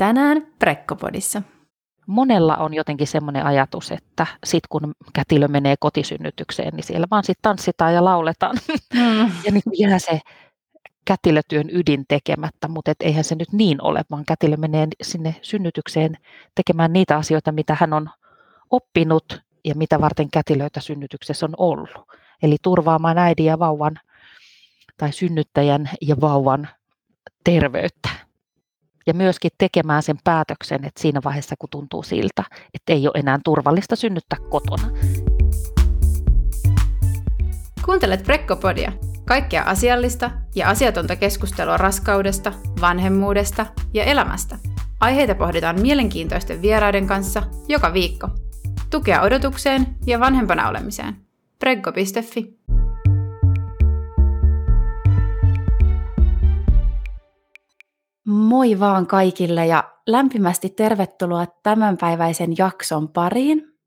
Tänään Prekkopodissa. Monella on jotenkin semmoinen ajatus, että sit kun kätilö menee kotisynnytykseen, niin siellä vaan sitten tanssitaan ja lauletaan. Mm. ja niin jää se kätilötyön ydin tekemättä, mutta et eihän se nyt niin ole, vaan kätilö menee sinne synnytykseen tekemään niitä asioita, mitä hän on oppinut ja mitä varten kätilöitä synnytyksessä on ollut. Eli turvaamaan äidin ja vauvan tai synnyttäjän ja vauvan terveyttä. Ja myöskin tekemään sen päätöksen, että siinä vaiheessa kun tuntuu siltä, että ei ole enää turvallista synnyttää kotona. Kuuntelet Prekkopodia, kaikkea asiallista ja asiatonta keskustelua raskaudesta, vanhemmuudesta ja elämästä. Aiheita pohditaan mielenkiintoisten vieraiden kanssa joka viikko. Tukea odotukseen ja vanhempana olemiseen. Preggo.fi Moi vaan kaikille ja lämpimästi tervetuloa tämänpäiväisen jakson pariin.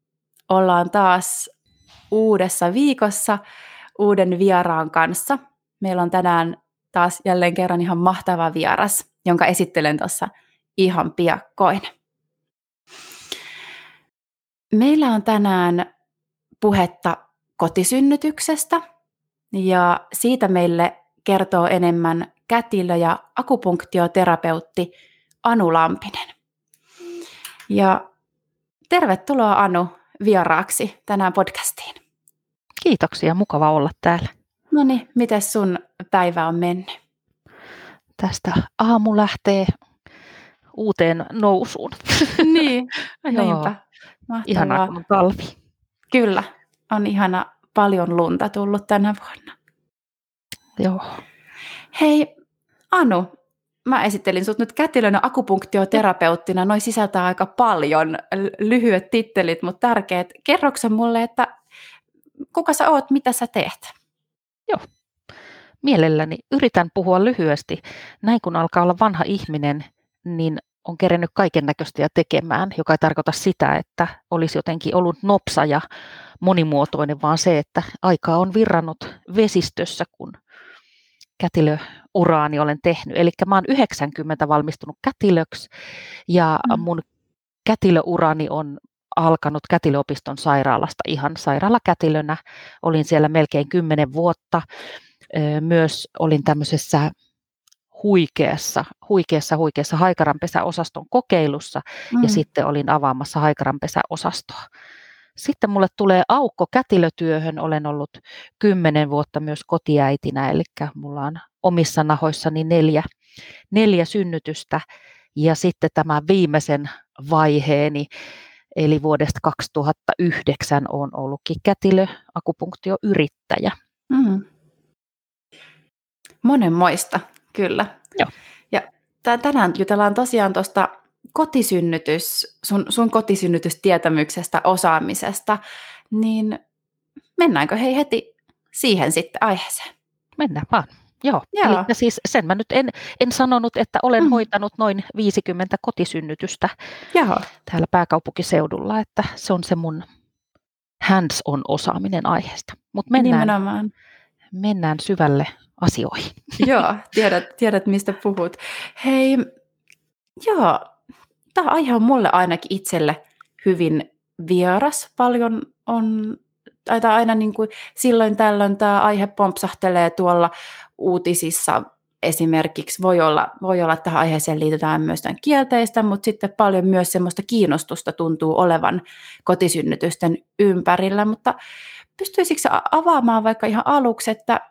Ollaan taas uudessa viikossa uuden vieraan kanssa. Meillä on tänään taas jälleen kerran ihan mahtava vieras, jonka esittelen tuossa ihan piakkoin. Meillä on tänään puhetta kotisynnytyksestä ja siitä meille kertoo enemmän kätilö ja akupunktioterapeutti Anu Lampinen. Ja tervetuloa Anu vieraaksi tänään podcastiin. Kiitoksia, mukava olla täällä. No niin, miten sun päivä on mennyt? Tästä aamu lähtee uuteen nousuun. Niin, niinpä. Mahtavaa. Ihanaa, kun on talvi. Kyllä, on ihana paljon lunta tullut tänä vuonna. Joo. Hei, Anu, mä esittelin sut nyt kätilönä akupunktiooterapeuttina. Noin sisältää aika paljon lyhyet tittelit, mutta tärkeät. Kerroksa mulle, että kuka sä oot, mitä sä teet? Joo, mielelläni yritän puhua lyhyesti. Näin kun alkaa olla vanha ihminen, niin on kerennyt kaiken näköistä tekemään, joka ei tarkoita sitä, että olisi jotenkin ollut nopsa ja monimuotoinen, vaan se, että aikaa on virrannut vesistössä, kun kätilöuraani olen tehnyt. Eli mä oon 90 valmistunut kätilöksi ja mm. mun kätilöurani on alkanut kätilöopiston sairaalasta ihan sairaalakätilönä. Olin siellä melkein 10 vuotta. Myös olin tämmöisessä huikeassa, huikeassa, huikeassa haikaranpesäosaston kokeilussa mm. ja sitten olin avaamassa haikaranpesäosastoa. Sitten mulle tulee aukko kätilötyöhön. Olen ollut kymmenen vuotta myös kotiäitinä, eli mulla on omissa nahoissani neljä, neljä synnytystä. Ja sitten tämä viimeisen vaiheeni, eli vuodesta 2009 on ollutkin kätilö, akupunktioyrittäjä. Mm. Monenmoista, kyllä. Joo. Ja tänään jutellaan tosiaan tuosta kotisynnytys, sun, sun kotisynnytystietämyksestä, osaamisesta, niin mennäänkö hei heti siihen sitten aiheeseen? Mennään vaan. Joo, Joo. Eli siis sen mä nyt en, en sanonut, että olen mm. hoitanut noin 50 kotisynnytystä Joo. täällä pääkaupunkiseudulla, että se on se mun hands-on osaaminen aiheesta. Mutta mennään, mennään syvälle asioihin. Joo, tiedät, tiedät mistä puhut. Hei, joo, tämä aihe on mulle ainakin itselle hyvin vieras. Paljon on, tai aina niin kuin silloin tällöin tämä aihe pompsahtelee tuolla uutisissa esimerkiksi. Voi olla, voi olla, että tähän aiheeseen liitetään myös tämän kielteistä, mutta sitten paljon myös semmoista kiinnostusta tuntuu olevan kotisynnytysten ympärillä. Mutta pystyisikö avaamaan vaikka ihan aluksi, että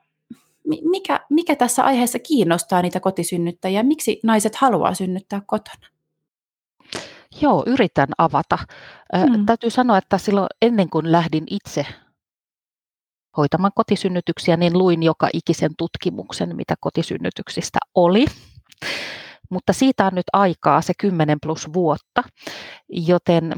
mikä, mikä tässä aiheessa kiinnostaa niitä kotisynnyttäjiä? Miksi naiset haluaa synnyttää kotona? Joo, yritän avata. Mm. Täytyy sanoa, että silloin ennen kuin lähdin itse hoitamaan kotisynnytyksiä, niin luin joka ikisen tutkimuksen, mitä kotisynnytyksistä oli. Mutta siitä on nyt aikaa se 10 plus vuotta, joten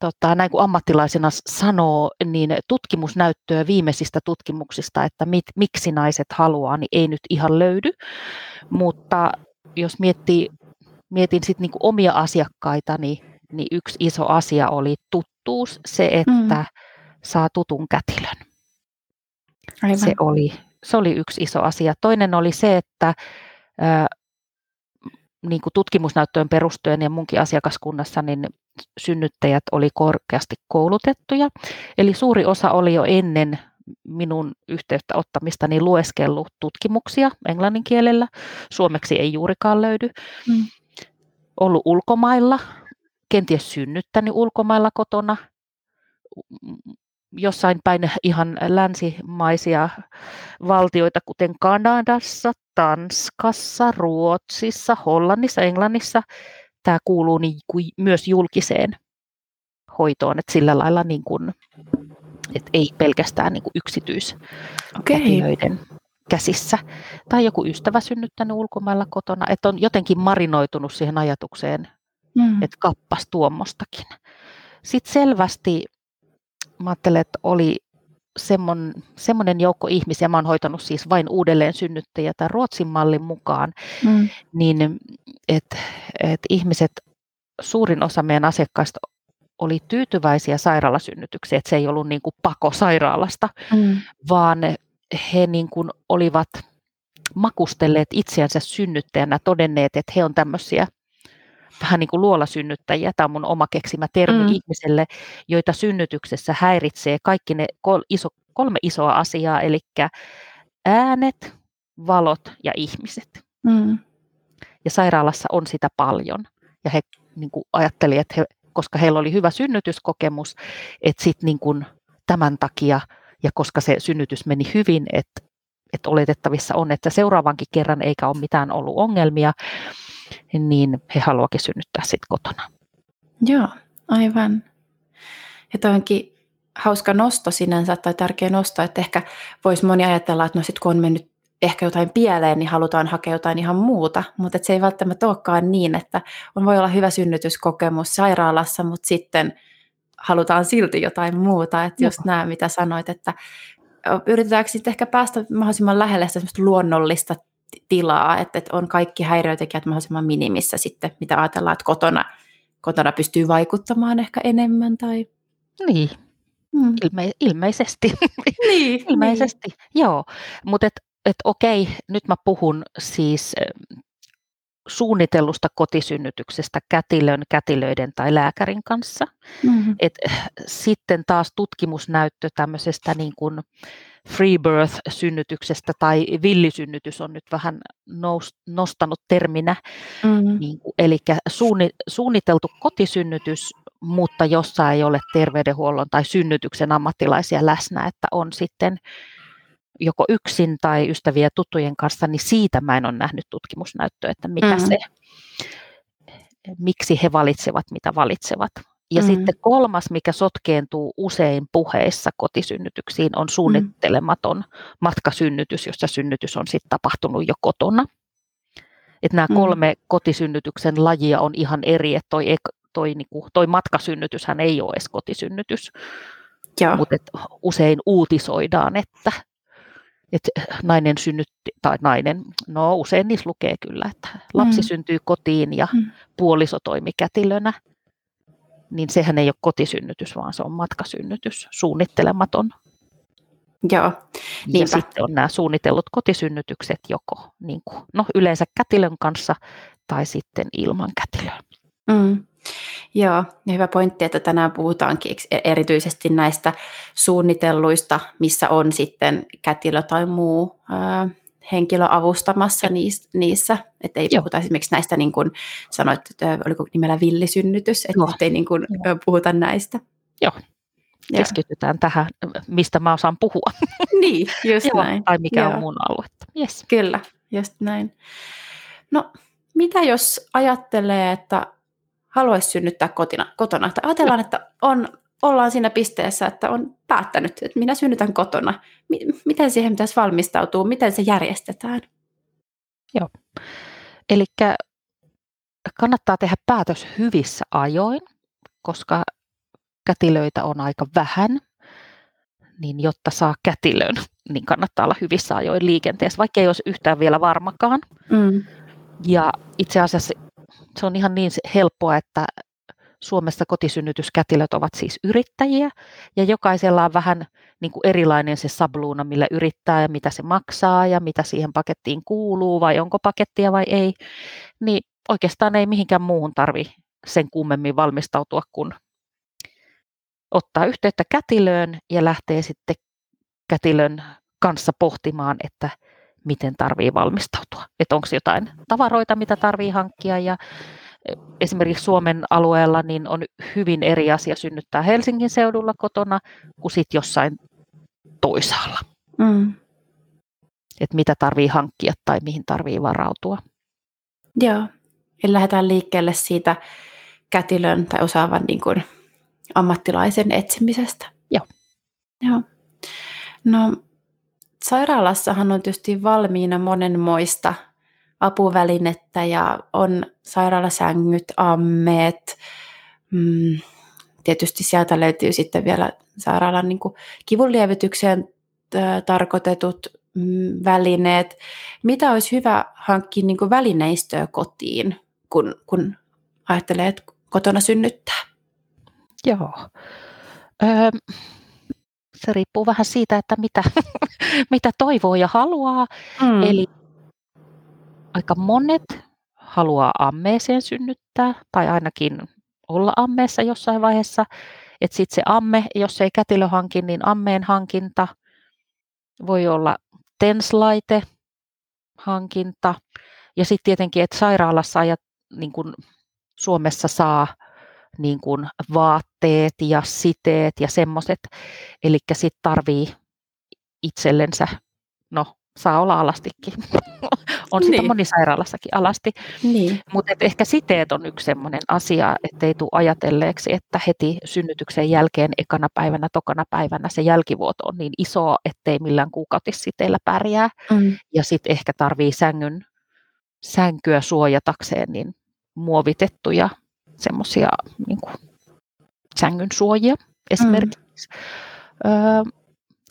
tota, näin kuin ammattilaisena sanoo, niin tutkimusnäyttöä viimeisistä tutkimuksista, että mit, miksi naiset haluaa, niin ei nyt ihan löydy. Mutta jos miettii mietin sitten niinku omia asiakkaita, niin, niin yksi iso asia oli tuttuus, se, että mm. saa tutun kätilön. Aivan. Se, oli, se oli yksi iso asia. Toinen oli se, että niin kuin tutkimusnäyttöön perustuen ja munkin asiakaskunnassa, niin synnyttäjät oli korkeasti koulutettuja. Eli suuri osa oli jo ennen minun yhteyttä ottamistani lueskellut tutkimuksia englannin kielellä. Suomeksi ei juurikaan löydy. Mm. Ollut ulkomailla, kenties synnyttänyt ulkomailla kotona, jossain päin ihan länsimaisia valtioita, kuten Kanadassa, Tanskassa, Ruotsissa, Hollannissa, Englannissa. Tämä kuuluu niin kuin myös julkiseen hoitoon, että sillä lailla niin kuin, että ei pelkästään niin kuin okay. Käsissä. Tai joku ystävä synnyttänyt ulkomailla kotona, että on jotenkin marinoitunut siihen ajatukseen, mm. että kappas tuommostakin. Sitten selvästi mä ajattelen, että oli semmon, semmoinen joukko ihmisiä, mä oon hoitanut siis vain uudelleen synnyttäjiä tai Ruotsin mallin mukaan, mm. niin että et ihmiset, suurin osa meidän asiakkaista oli tyytyväisiä sairaalasynnytyksiin, että se ei ollut niin kuin pako sairaalasta, mm. vaan he niin kuin olivat makustelleet itseänsä synnyttäjänä, todenneet, että he on tämmöisiä vähän niin kuin luolasynnyttäjiä, tämä on mun oma keksimä termi mm. ihmiselle, joita synnytyksessä häiritsee kaikki ne kol, iso, kolme isoa asiaa, eli äänet, valot ja ihmiset. Mm. Ja sairaalassa on sitä paljon. Ja he niin kuin ajattelivat, että he, koska heillä oli hyvä synnytyskokemus, että sitten niin tämän takia, ja koska se synnytys meni hyvin, että, että oletettavissa on, että seuraavankin kerran eikä ole mitään ollut ongelmia, niin he haluavat synnyttää sitten kotona. Joo, aivan. Ja toi onkin hauska nosto sinänsä tai tärkeä nosto, että ehkä voisi moni ajatella, että no sitten kun on mennyt ehkä jotain pieleen, niin halutaan hakea jotain ihan muuta, mutta se ei välttämättä olekaan niin, että on voi olla hyvä synnytyskokemus sairaalassa, mutta sitten halutaan silti jotain muuta, että just nämä, mitä sanoit, että yritetäänkö sitten ehkä päästä mahdollisimman lähelle luonnollista tilaa, että, että on kaikki häiriötekijät mahdollisimman minimissä sitten, mitä ajatellaan, että kotona, kotona pystyy vaikuttamaan ehkä enemmän tai... Niin, mm. Ilme- ilmeisesti. Niin, ilmeisesti, niin. joo. Mutta et, et okei, nyt mä puhun siis suunnitellusta kotisynnytyksestä kätilön, kätilöiden tai lääkärin kanssa. Mm-hmm. Et, sitten taas tutkimusnäyttö tämmöisestä niin kuin free birth-synnytyksestä tai villisynnytys on nyt vähän nous, nostanut terminä. Mm-hmm. Niin kuin, eli suunni, suunniteltu kotisynnytys, mutta jossa ei ole terveydenhuollon tai synnytyksen ammattilaisia läsnä, että on sitten joko yksin tai ystäviä tuttujen kanssa, niin siitä mä en ole nähnyt tutkimusnäyttöä, että mitä mm. se, miksi he valitsevat, mitä valitsevat. Ja mm. sitten kolmas, mikä sotkeentuu usein puheissa kotisynnytyksiin, on suunnittelematon mm. matkasynnytys, jossa synnytys on sitten tapahtunut jo kotona. Että nämä mm. kolme kotisynnytyksen lajia on ihan eri, että toi, toi, niinku, toi matkasynnytyshän ei ole edes kotisynnytys. Mutta usein uutisoidaan, että että nainen synnytti, tai nainen, no usein niissä lukee kyllä, että lapsi mm. syntyy kotiin ja mm. puoliso toimi kätilönä, niin sehän ei ole kotisynnytys, vaan se on matkasynnytys, suunnittelematon. Joo. Ja sitten on nämä suunnitellut kotisynnytykset joko niin kuin, no, yleensä kätilön kanssa tai sitten ilman kätilöä. Mm. Joo, ja hyvä pointti, että tänään puhutaankin e- erityisesti näistä suunnitelluista, missä on sitten kätilö tai muu ää, henkilö avustamassa niissä, että ei Joo. puhuta esimerkiksi näistä, niin kuin sanoit, että oliko nimellä villisynnytys, että no. ei niin kuin puhuta näistä. Joo, keskitytään tähän, mistä mä osaan puhua. Niin, just Joo, näin. Tai mikä Joo. on mun aluetta. Yes. Kyllä, just näin. No, mitä jos ajattelee, että haluaisi synnyttää kotina, kotona. Tai ajatellaan, että on, ollaan siinä pisteessä, että on päättänyt, että minä synnytän kotona. M- miten siihen pitäisi valmistautua? Miten se järjestetään? Joo. Eli kannattaa tehdä päätös hyvissä ajoin, koska kätilöitä on aika vähän, niin jotta saa kätilön, niin kannattaa olla hyvissä ajoin liikenteessä, vaikka ei olisi yhtään vielä varmakaan. Mm. Ja itse asiassa se on ihan niin helppoa, että Suomessa kotisynnytyskätilöt ovat siis yrittäjiä ja jokaisella on vähän niin kuin erilainen se sabluuna, millä yrittää ja mitä se maksaa ja mitä siihen pakettiin kuuluu vai onko pakettia vai ei. Niin oikeastaan ei mihinkään muuhun tarvi sen kummemmin valmistautua, kun ottaa yhteyttä kätilöön ja lähtee sitten kätilön kanssa pohtimaan, että miten tarvii valmistautua. Että onko jotain tavaroita, mitä tarvii hankkia ja e, esimerkiksi Suomen alueella niin on hyvin eri asia synnyttää Helsingin seudulla kotona kuin sitten jossain toisaalla. Mm. Että mitä tarvii hankkia tai mihin tarvii varautua. Joo, eli lähdetään liikkeelle siitä kätilön tai osaavan niin kuin, ammattilaisen etsimisestä. Joo. Joo. No, sairaalassahan on tietysti valmiina monenmoista apuvälinettä ja on sairaalasängyt, ammeet. Mm, tietysti sieltä löytyy sitten vielä sairaalan niin kivunlievitykseen tarkoitetut mm, välineet. Mitä olisi hyvä hankkia niin kuin välineistöä kotiin, kun, kun ajattelee, että kotona synnyttää? Joo. Öö, se riippuu vähän siitä, että mitä, mitä toivoo ja haluaa. Mm. Eli aika monet haluaa ammeeseen synnyttää tai ainakin olla ammeessa jossain vaiheessa. Että sitten se amme, jos ei kätilö hankin, niin ammeen hankinta voi olla tenslaite hankinta. Ja sitten tietenkin, että sairaalassa ja niin kun Suomessa saa niin kuin vaatteet ja siteet ja semmoiset. Eli sitten tarvii itsellensä, no saa olla alastikin. on sitä niin. monisairaalassakin alasti. Niin. Mutta ehkä siteet on yksi sellainen asia, ettei tule ajatelleeksi, että heti synnytyksen jälkeen ekana päivänä, tokana päivänä se jälkivuoto on niin iso, ettei millään kuukautissiteillä pärjää. Mm. Ja sitten ehkä tarvii sängyn, sänkyä suojatakseen niin muovitettuja semmoisia niin sängyn suojia esimerkiksi. Mm. Öö,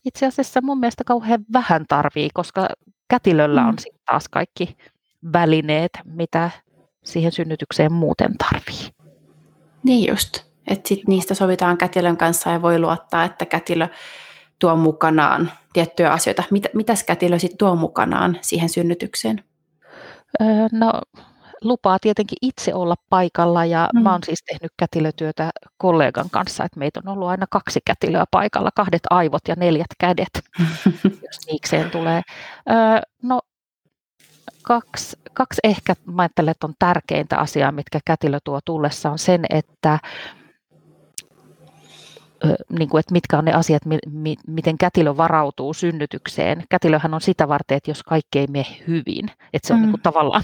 itse asiassa mun mielestä kauhean vähän tarvii, koska kätilöllä mm. on sitten taas kaikki välineet, mitä siihen synnytykseen muuten tarvii. Niin just, että niistä sovitaan kätilön kanssa ja voi luottaa, että kätilö tuo mukanaan tiettyjä asioita. Mitä, mitäs kätilö sitten tuo mukanaan siihen synnytykseen? Öö, no lupaa tietenkin itse olla paikalla ja mm. mä oon siis tehnyt kätilötyötä kollegan kanssa, että meitä on ollut aina kaksi kätilöä paikalla, kahdet aivot ja neljät kädet, jos niikseen tulee. Öö, no kaksi, kaksi ehkä mä ajattelen, että on tärkeintä asiaa, mitkä kätilö tuo tullessaan sen, että niin kuin, että mitkä on ne asiat, mi, miten kätilö varautuu synnytykseen. Kätilöhän on sitä varten, että jos kaikki ei mene hyvin, että se on mm. niin kuin, tavallaan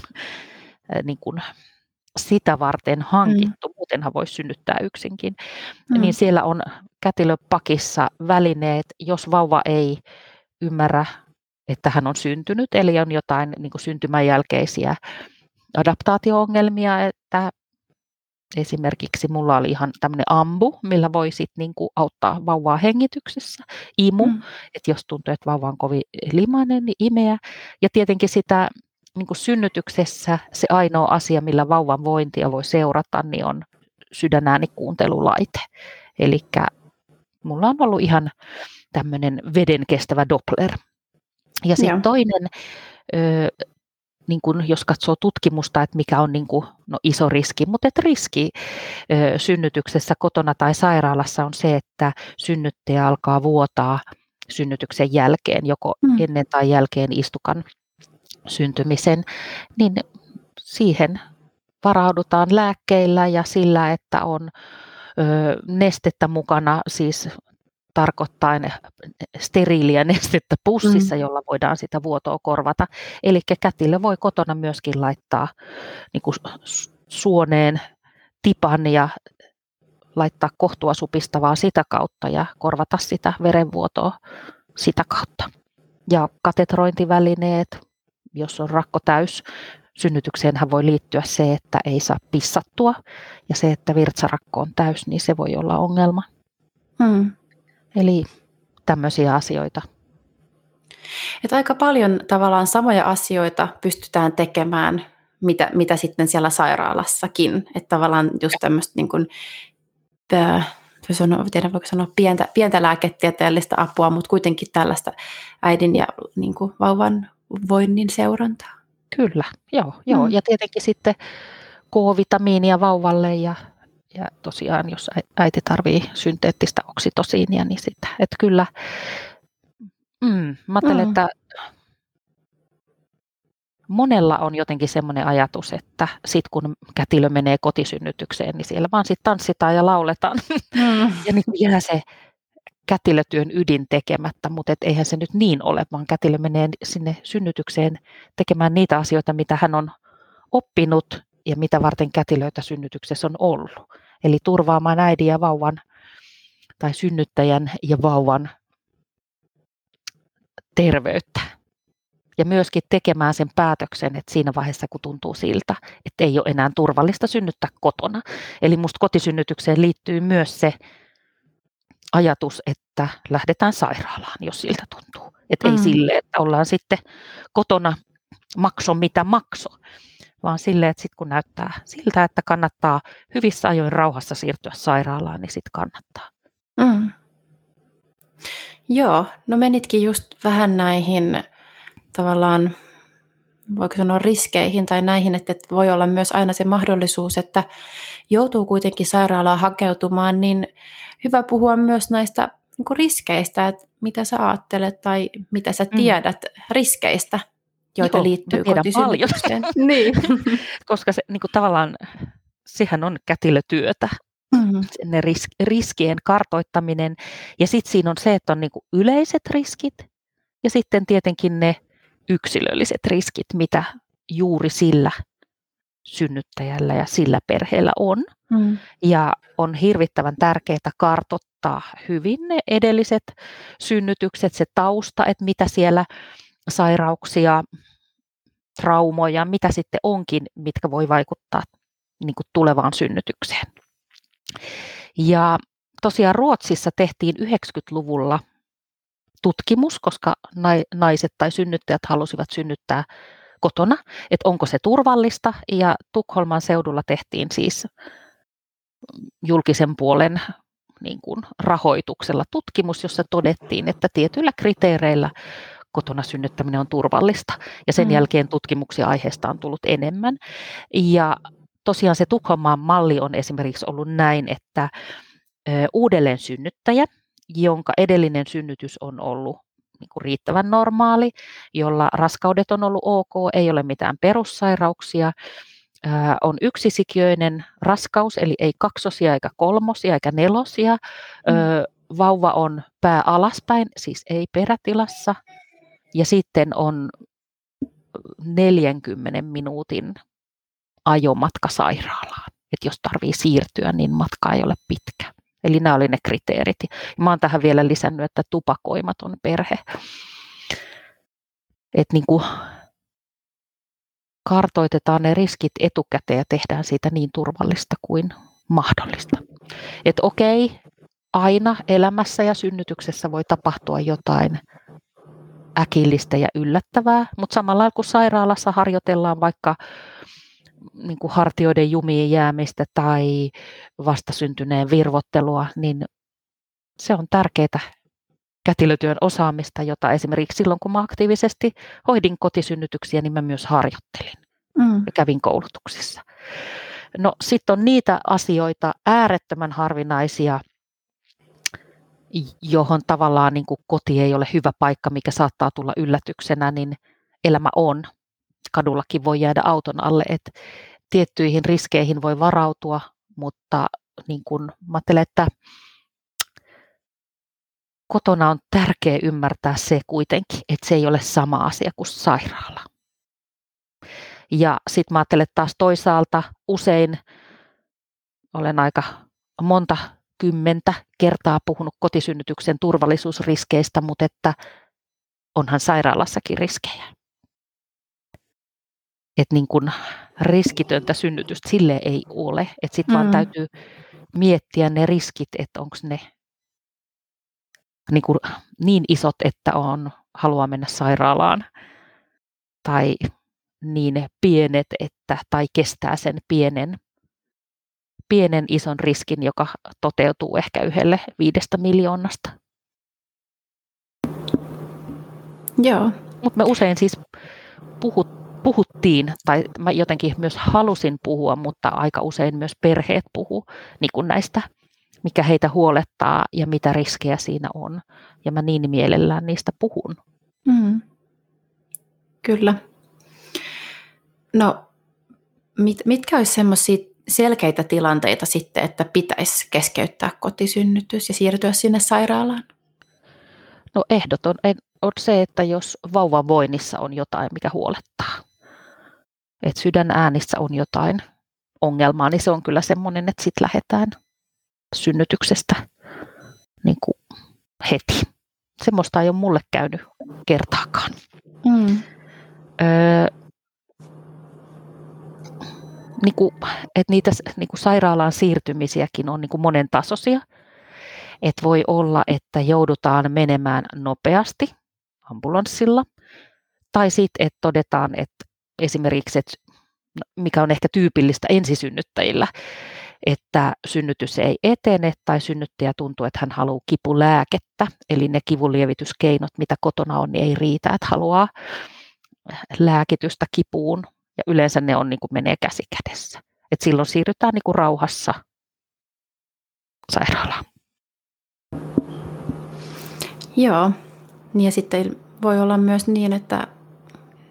niin kuin sitä varten hankittu, mm. muutenhan voisi synnyttää yksinkin, mm. niin siellä on kätilöpakissa välineet, jos vauva ei ymmärrä, että hän on syntynyt, eli on jotain niin kuin syntymän jälkeisiä adaptaatio-ongelmia, että esimerkiksi mulla oli ihan tämmöinen ambu, millä voi sit niin kuin auttaa vauvaa hengityksessä, imu, mm. että jos tuntuu, että vauva on kovin limainen, niin imeä, ja tietenkin sitä niin kuin synnytyksessä se ainoa asia, millä vauvan vointia voi seurata, niin on sydänäänikuuntelulaite. Eli mulla on ollut ihan tämmöinen veden kestävä Doppler. Ja sitten toinen, ö, niin kun jos katsoo tutkimusta, että mikä on niin kun, no iso riski, mutta että riski ö, synnytyksessä kotona tai sairaalassa on se, että synnyttäjä alkaa vuotaa synnytyksen jälkeen, joko mm. ennen tai jälkeen istukan syntymisen, niin siihen varaudutaan lääkkeillä ja sillä, että on nestettä mukana, siis tarkoittain steriiliä nestettä pussissa, mm. jolla voidaan sitä vuotoa korvata. Eli kätilö voi kotona myöskin laittaa niin kuin suoneen tipan ja laittaa kohtua supistavaa sitä kautta ja korvata sitä verenvuotoa sitä kautta. Ja katetrointivälineet, jos on rakko täys, synnytykseenhän voi liittyä se, että ei saa pissattua ja se, että virtsarakko on täys, niin se voi olla ongelma. Hmm. Eli tämmöisiä asioita. Et aika paljon tavallaan samoja asioita pystytään tekemään, mitä, mitä sitten siellä sairaalassakin. Että tavallaan just tämmöistä niin kuin, sanoa, tiedä voiko sanoa pientä, pientä lääketieteellistä apua, mutta kuitenkin tällaista äidin ja niin kuin, vauvan voinnin seurantaa. Kyllä, joo. joo. Mm. Ja tietenkin sitten K-vitamiinia vauvalle ja, ja tosiaan jos äiti tarvii synteettistä oksitosiinia, niin sitä. Että kyllä, mm, mä ajattelen, mm. että monella on jotenkin semmoinen ajatus, että sit kun kätilö menee kotisynnytykseen, niin siellä vaan sitten tanssitaan ja lauletaan. Mm. ja niin jää se kätilötyön ydin tekemättä, mutta et eihän se nyt niin ole, vaan kätilö menee sinne synnytykseen tekemään niitä asioita, mitä hän on oppinut ja mitä varten kätilöitä synnytyksessä on ollut. Eli turvaamaan äidin ja vauvan tai synnyttäjän ja vauvan terveyttä. Ja myöskin tekemään sen päätöksen, että siinä vaiheessa kun tuntuu siltä, että ei ole enää turvallista synnyttää kotona. Eli minusta kotisynnytykseen liittyy myös se ajatus, että lähdetään sairaalaan, jos siltä tuntuu. Että mm. ei sille, että ollaan sitten kotona makso mitä makso, vaan sille, että sitten kun näyttää siltä, että kannattaa hyvissä ajoin rauhassa siirtyä sairaalaan, niin sitten kannattaa. Mm. Joo, no menitkin just vähän näihin tavallaan, voiko sanoa riskeihin tai näihin, että voi olla myös aina se mahdollisuus, että joutuu kuitenkin sairaalaan hakeutumaan, niin hyvä puhua myös näistä niin riskeistä, että mitä sä ajattelet tai mitä sä mm. tiedät mm. riskeistä, joita Joo, liittyy kotisynnytykseen. niin. Koska se niin kuin tavallaan, sehän on kätilötyötä, mm-hmm. ne ris- riskien kartoittaminen. Ja sitten siinä on se, että on niin kuin yleiset riskit ja sitten tietenkin ne yksilölliset riskit, mitä juuri sillä synnyttäjällä ja sillä perheellä on. Mm. Ja on hirvittävän tärkeää kartottaa hyvin ne edelliset synnytykset, se tausta, että mitä siellä sairauksia, traumoja, mitä sitten onkin, mitkä voi vaikuttaa niin kuin tulevaan synnytykseen. Ja tosiaan Ruotsissa tehtiin 90-luvulla tutkimus, koska naiset tai synnyttäjät halusivat synnyttää kotona, että onko se turvallista. Ja Tukholman seudulla tehtiin siis julkisen puolen niin kuin rahoituksella tutkimus, jossa todettiin, että tietyillä kriteereillä kotona synnyttäminen on turvallista. Ja sen mm. jälkeen tutkimuksia aiheesta on tullut enemmän. Ja tosiaan se Tukholman malli on esimerkiksi ollut näin, että uudelleen synnyttäjä, jonka edellinen synnytys on ollut niin kuin riittävän normaali, jolla raskaudet on ollut ok, ei ole mitään perussairauksia, on yksisikiöinen raskaus, eli ei kaksosia eikä kolmosia eikä nelosia. Mm. Vauva on pää alaspäin, siis ei perätilassa. Ja sitten on 40 minuutin ajomatka sairaalaan. Että jos tarvii siirtyä, niin matka ei ole pitkä. Eli nämä olivat ne kriteerit. Ja mä oon tähän vielä lisännyt, että tupakoimaton perhe. Että niin kuin kartoitetaan ne riskit etukäteen ja tehdään siitä niin turvallista kuin mahdollista. Että okei, aina elämässä ja synnytyksessä voi tapahtua jotain äkillistä ja yllättävää, mutta samalla kun sairaalassa harjoitellaan vaikka niin kuin hartioiden jumiin jäämistä tai vastasyntyneen virvottelua, niin se on tärkeää kätilötyön osaamista, jota esimerkiksi silloin, kun mä aktiivisesti hoidin kotisynnytyksiä, niin mä myös harjoittelin mm. ja kävin koulutuksissa. No sitten on niitä asioita äärettömän harvinaisia, johon tavallaan niin kuin koti ei ole hyvä paikka, mikä saattaa tulla yllätyksenä, niin elämä on. Kadullakin voi jäädä auton alle, että tiettyihin riskeihin voi varautua, mutta niin kuin, mä ajattelen, että kotona on tärkeää ymmärtää se kuitenkin, että se ei ole sama asia kuin sairaala. Ja sitten mä ajattelen taas toisaalta usein olen aika monta kymmentä kertaa puhunut kotisynnytyksen turvallisuusriskeistä, mutta että onhan sairaalassakin riskejä. Että niin kun riskitöntä synnytystä sille ei ole. Että sitten mm. vaan täytyy miettiä ne riskit, että onko ne niin, kuin niin isot, että on, haluaa mennä sairaalaan tai niin pienet, että, tai kestää sen pienen, pienen ison riskin, joka toteutuu ehkä yhdelle viidestä miljoonasta. Joo. Mutta me usein siis puhut, puhuttiin, tai mä jotenkin myös halusin puhua, mutta aika usein myös perheet puhuu niin kuin näistä, mikä heitä huolettaa ja mitä riskejä siinä on. Ja mä niin mielellään niistä puhun. Mm. Kyllä. No, mit, mitkä olisi semmoisia selkeitä tilanteita sitten, että pitäisi keskeyttää kotisynnytys ja siirtyä sinne sairaalaan? No ehdoton on se, että jos vauvan voinnissa on jotain, mikä huolettaa, että sydän äänissä on jotain ongelmaa, niin se on kyllä semmoinen, että sitten lähdetään synnytyksestä niin kuin heti. Semmoista ei ole mulle käynyt kertaakaan. Mm. Öö, niin kuin, että niitä niin kuin sairaalaan siirtymisiäkin on niin kuin monen tasoisia. Että voi olla, että joudutaan menemään nopeasti ambulanssilla. Tai sitten, että todetaan, että esimerkiksi, että mikä on ehkä tyypillistä ensisynnyttäjillä, että synnytys ei etene tai synnyttäjä tuntuu, että hän haluaa kipulääkettä, eli ne kivunlievityskeinot, mitä kotona on, niin ei riitä, että haluaa lääkitystä kipuun ja yleensä ne on, niin kuin menee käsi kädessä. Et silloin siirrytään niin kuin rauhassa sairaalaan. Joo, niin ja sitten voi olla myös niin, että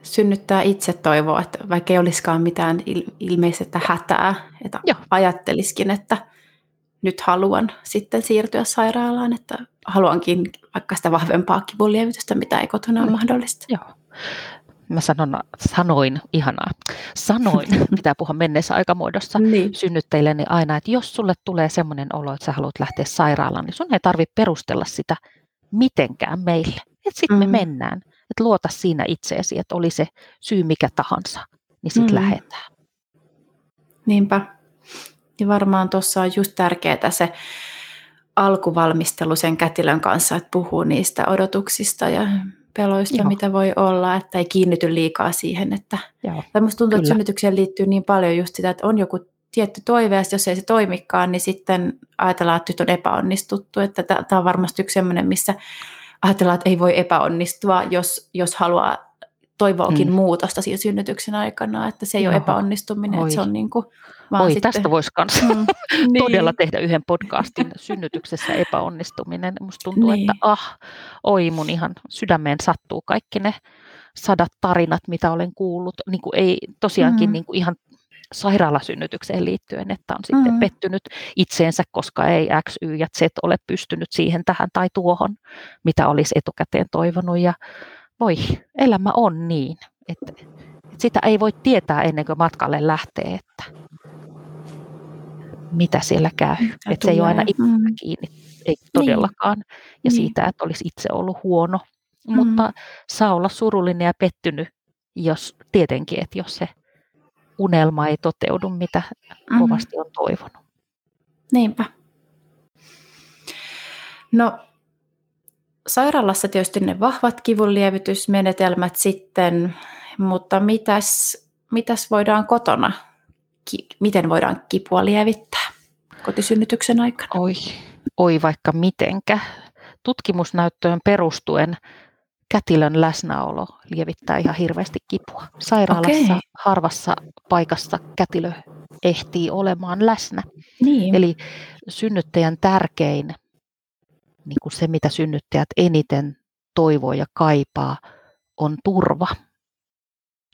synnyttää itse toivoa, että vaikka ei olisikaan mitään ilmeistä hätää, että Joo. ajatteliskin, että nyt haluan sitten siirtyä sairaalaan, että haluankin vaikka sitä vahvempaa kivunlievitystä, mitä ei kotona ole mahdollista. Joo mä sanon, sanoin, ihanaa, sanoin, pitää puhua menneessä aikamuodossa niin. synnyttäjille, niin aina, että jos sulle tulee semmoinen olo, että sä haluat lähteä sairaalaan, niin sun ei tarvitse perustella sitä mitenkään meille. Että sitten mm. me mennään. Että luota siinä itseesi, että oli se syy mikä tahansa, niin sitten mm. lähdetään. Niinpä. Ja varmaan tuossa on just tärkeää se alkuvalmistelu sen kätilön kanssa, että puhuu niistä odotuksista ja peloista, Joo. mitä voi olla, että ei kiinnity liikaa siihen, että Joo. tai musta tuntuu, Kyllä. että synnytykseen liittyy niin paljon just sitä, että on joku tietty toive, ja jos ei se toimikaan, niin sitten ajatellaan, että nyt on epäonnistuttu, että tämä on varmasti yksi sellainen, missä ajatellaan, että ei voi epäonnistua, jos, jos haluaa toivoakin hmm. muutosta siinä synnytyksen aikana, että se ei Joo. ole epäonnistuminen, Oi. että se on niin kuin, vaan Oi, sitten... tästä voisi myös mm, niin. todella tehdä yhden podcastin synnytyksessä epäonnistuminen. Musta tuntuu, niin. että ah, oi mun ihan sydämeen sattuu kaikki ne sadat tarinat, mitä olen kuullut. Niin kuin ei tosiaankin mm. niin kuin ihan sairaalasynnytykseen liittyen, että on sitten mm. pettynyt itseensä, koska ei X, Y ja Z ole pystynyt siihen tähän tai tuohon, mitä olisi etukäteen toivonut. Ja voi, elämä on niin, että, että sitä ei voi tietää ennen kuin matkalle lähtee, että mitä siellä käy. Että se ei ole aina itsestä mm. kiinni, ei todellakaan. Niin. Ja niin. siitä, että olisi itse ollut huono. Mm. Mutta saa olla surullinen ja pettynyt, jos tietenkin, että jos se unelma ei toteudu, mitä mm. kovasti on toivonut. Niinpä. No sairaalassa tietysti ne vahvat kivunlievitysmenetelmät sitten, mutta mitäs, mitäs voidaan kotona, ki, miten voidaan kipua lievittää kotisynnytyksen aikana? Oi, oi vaikka mitenkä. Tutkimusnäyttöön perustuen kätilön läsnäolo lievittää ihan hirveästi kipua. Sairaalassa okay. harvassa paikassa kätilö ehtii olemaan läsnä. Niin. Eli synnyttäjän tärkein niin kuin se, mitä synnyttäjät eniten toivoo ja kaipaa, on turva.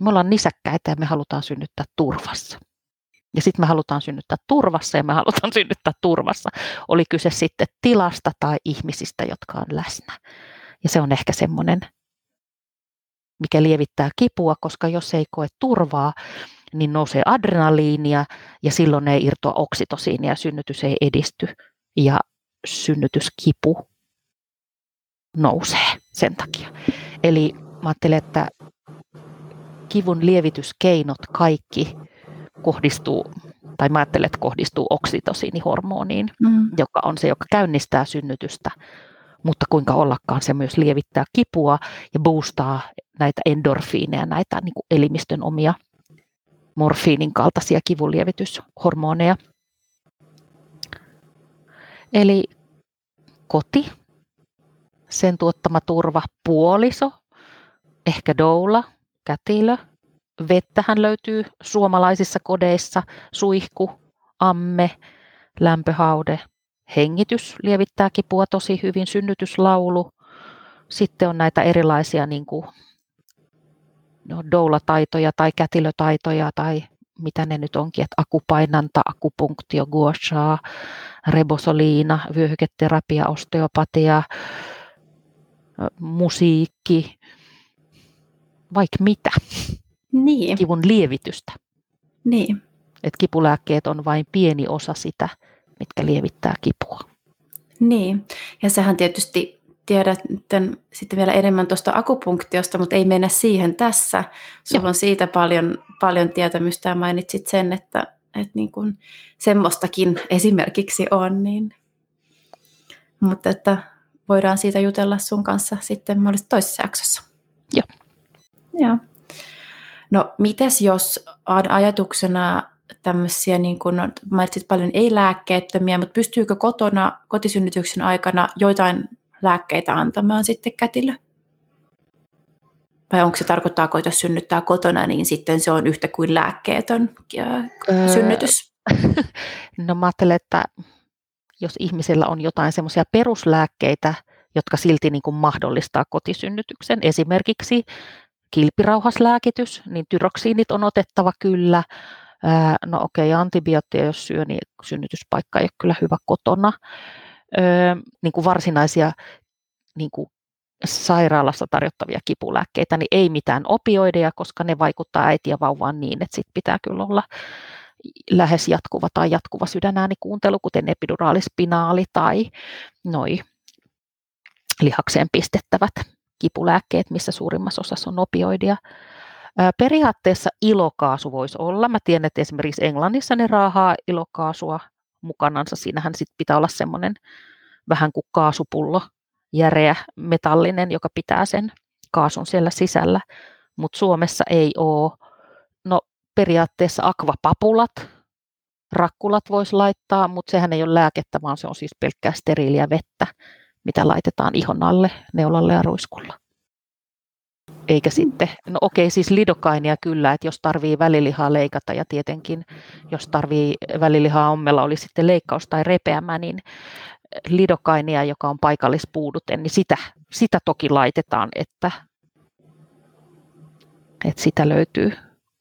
Me ollaan nisäkkäitä ja me halutaan synnyttää turvassa. Ja sitten me halutaan synnyttää turvassa ja me halutaan synnyttää turvassa. Oli kyse sitten tilasta tai ihmisistä, jotka on läsnä. Ja se on ehkä semmoinen, mikä lievittää kipua, koska jos ei koe turvaa, niin nousee adrenaliinia ja silloin ei irtoa oksitosiinia ja synnytys ei edisty. Ja synnytyskipu nousee sen takia. Eli mä ajattelen, että kivun lievityskeinot kaikki kohdistuu, tai mä ajattelen, että kohdistuu oksitosiinihormoniin, mm. joka on se, joka käynnistää synnytystä, mutta kuinka ollakaan se myös lievittää kipua ja boostaa näitä endorfiineja, näitä niin kuin elimistön omia morfiinin kaltaisia kivunlievityshormoneja. Eli koti, sen tuottama turva, puoliso, ehkä doula, kätilö, vettähän löytyy suomalaisissa kodeissa, suihku, amme, lämpöhaude, hengitys lievittää kipua tosi hyvin, synnytyslaulu. Sitten on näitä erilaisia niin kuin, no, doulataitoja tai kätilötaitoja tai mitä ne nyt onkin, että akupainanta, akupunktio, gua sha, rebosoliina, vyöhyketerapia, osteopatia, musiikki, vaikka mitä. Niin. Kivun lievitystä. Niin. Et kipulääkkeet on vain pieni osa sitä, mitkä lievittää kipua. Niin, ja sähän tietysti tiedät sitten vielä enemmän tuosta akupunktiosta, mutta ei mennä siihen tässä. Sulla Joo. on siitä paljon, paljon tietämystä ja mainitsit sen, että, että niin kuin semmoistakin esimerkiksi on. Niin. Mutta että voidaan siitä jutella sun kanssa sitten mahdollisesti toisessa jaksossa. Joo. Joo. No mites jos ajatuksena tämmöisiä, niin kuin mainitsit paljon ei-lääkkeettömiä, mutta pystyykö kotona kotisynnytyksen aikana joitain lääkkeitä antamaan sitten kätilö? Vai onko se tarkoittaako, että jos synnyttää kotona, niin sitten se on yhtä kuin lääkkeetön synnytys? No mä ajattelen, että jos ihmisellä on jotain semmoisia peruslääkkeitä, jotka silti niin kuin mahdollistaa kotisynnytyksen, esimerkiksi kilpirauhaslääkitys, niin tyroksiinit on otettava kyllä. No okei, okay, antibioottia jos syö, niin synnytyspaikka ei ole kyllä hyvä kotona. Niin kuin varsinaisia niin kuin sairaalassa tarjottavia kipulääkkeitä, niin ei mitään opioideja, koska ne vaikuttaa äitiä vauvaan niin, että sit pitää kyllä olla lähes jatkuva tai jatkuva sydänäänikuuntelu, kuten epiduraalispinaali tai noi lihakseen pistettävät kipulääkkeet, missä suurimmassa osassa on opioidia. Periaatteessa ilokaasu voisi olla. Mä tiedän, että esimerkiksi Englannissa ne raahaa ilokaasua mukanansa. Siinähän sit pitää olla semmoinen vähän kuin kaasupullo, järeä, metallinen, joka pitää sen kaasun siellä sisällä. Mutta Suomessa ei ole. No periaatteessa akvapapulat, rakkulat voisi laittaa, mutta sehän ei ole lääkettä, vaan se on siis pelkkää steriiliä vettä mitä laitetaan ihon alle neulalle ja ruiskulla. Eikä sitten, no okei, siis lidokainia kyllä, että jos tarvii välilihaa leikata ja tietenkin jos tarvii välilihaa ommella, oli sitten leikkaus tai repeämä, niin lidokainia, joka on paikallispuudute, niin sitä, sitä toki laitetaan, että, että sitä löytyy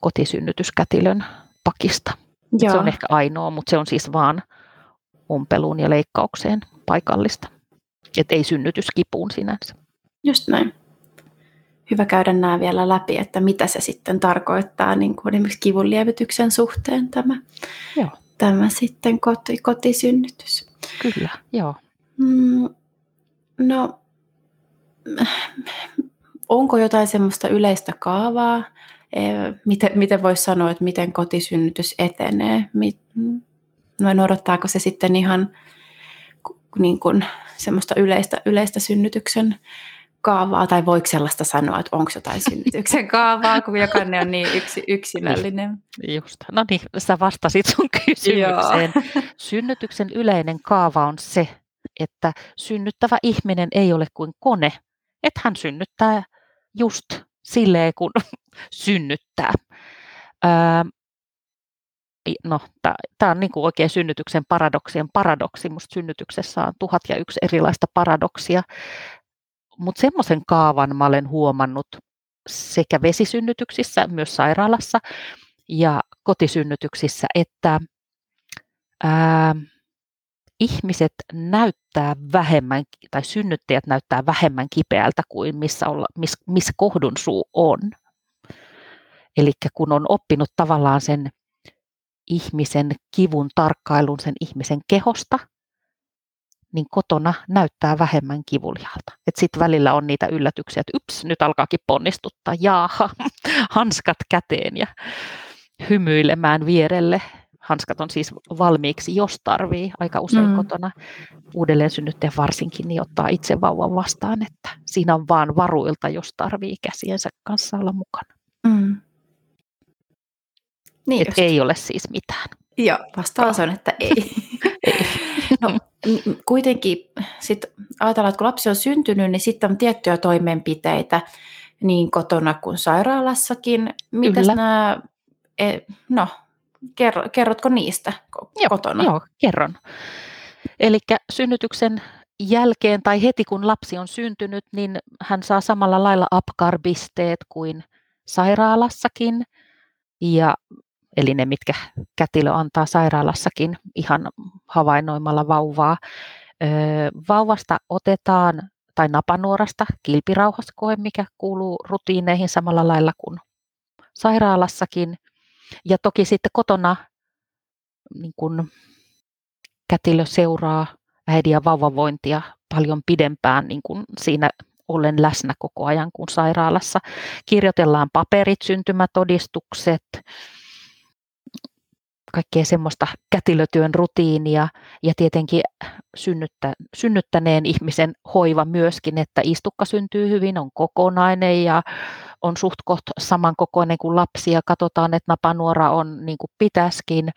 kotisynnytyskätilön pakista. Joo. Se on ehkä ainoa, mutta se on siis vaan ompeluun ja leikkaukseen paikallista. Että ei synnytyskipuun sinänsä. Just näin. Hyvä käydä nämä vielä läpi, että mitä se sitten tarkoittaa niin kuin esimerkiksi kivun lievityksen suhteen tämä, joo. tämä sitten koti, kotisynnytys. Kyllä, joo. Mm, no, onko jotain semmoista yleistä kaavaa, miten, miten voisi sanoa, että miten kotisynnytys etenee? No, odottaako se sitten ihan niin kuin semmoista yleistä, yleistä synnytyksen kaavaa, tai voiko sellaista sanoa, että onko jotain synnytyksen kaavaa, kun jokainen on niin yksi, yksilöllinen. Just. No niin, sä vastasit sun kysymykseen. Synnytyksen yleinen kaava on se, että synnyttävä ihminen ei ole kuin kone, että hän synnyttää just silleen, kun synnyttää. Öö, no, tämä on niin kuin oikein synnytyksen paradoksien paradoksi. Musta synnytyksessä on tuhat ja yksi erilaista paradoksia. Mutta semmoisen kaavan mä olen huomannut sekä vesisynnytyksissä, myös sairaalassa ja kotisynnytyksissä, että ää, ihmiset näyttää vähemmän, tai synnyttäjät näyttää vähemmän kipeältä kuin missä, olla, miss, missä kohdun suu on. Eli kun on oppinut tavallaan sen ihmisen kivun tarkkailun sen ihmisen kehosta, niin kotona näyttää vähemmän kivulialta. Sitten välillä on niitä yllätyksiä, että yps, nyt alkaakin ponnistuttaa, jaaha, hanskat käteen ja hymyilemään vierelle. Hanskat on siis valmiiksi, jos tarvii, aika usein mm. kotona. Uudelleen synnyttäjä varsinkin niin ottaa itse vauvan vastaan, että siinä on vaan varuilta, jos tarvii käsiensä kanssa olla mukana. Mm. Niin että ei ole siis mitään. Joo, vastaus on, että ei. no, kuitenkin sit ajatellaan, että kun lapsi on syntynyt, niin sitten on tiettyjä toimenpiteitä, niin kotona kuin sairaalassakin. Mitäs Kyllä. nämä, e, no, kerro, kerrotko niistä Joo, kotona? Joo, kerron. Eli synnytyksen jälkeen tai heti kun lapsi on syntynyt, niin hän saa samalla lailla apkarbisteet kuin sairaalassakin. Ja, eli ne, mitkä kätilö antaa sairaalassakin ihan havainnoimalla vauvaa. Vauvasta otetaan, tai napanuorasta, kilpirauhaskoe, mikä kuuluu rutiineihin samalla lailla kuin sairaalassakin. Ja toki sitten kotona niin kun kätilö seuraa äidin ja vauvavointia paljon pidempään niin kuin siinä olen läsnä koko ajan kuin sairaalassa. Kirjoitellaan paperit, syntymätodistukset, kaikkea semmoista kätilötyön rutiinia ja tietenkin synnyttä, synnyttäneen ihmisen hoiva myöskin, että istukka syntyy hyvin, on kokonainen ja on suht koht samankokoinen kuin lapsi ja katsotaan, että napanuora on niin kuin pitäskin,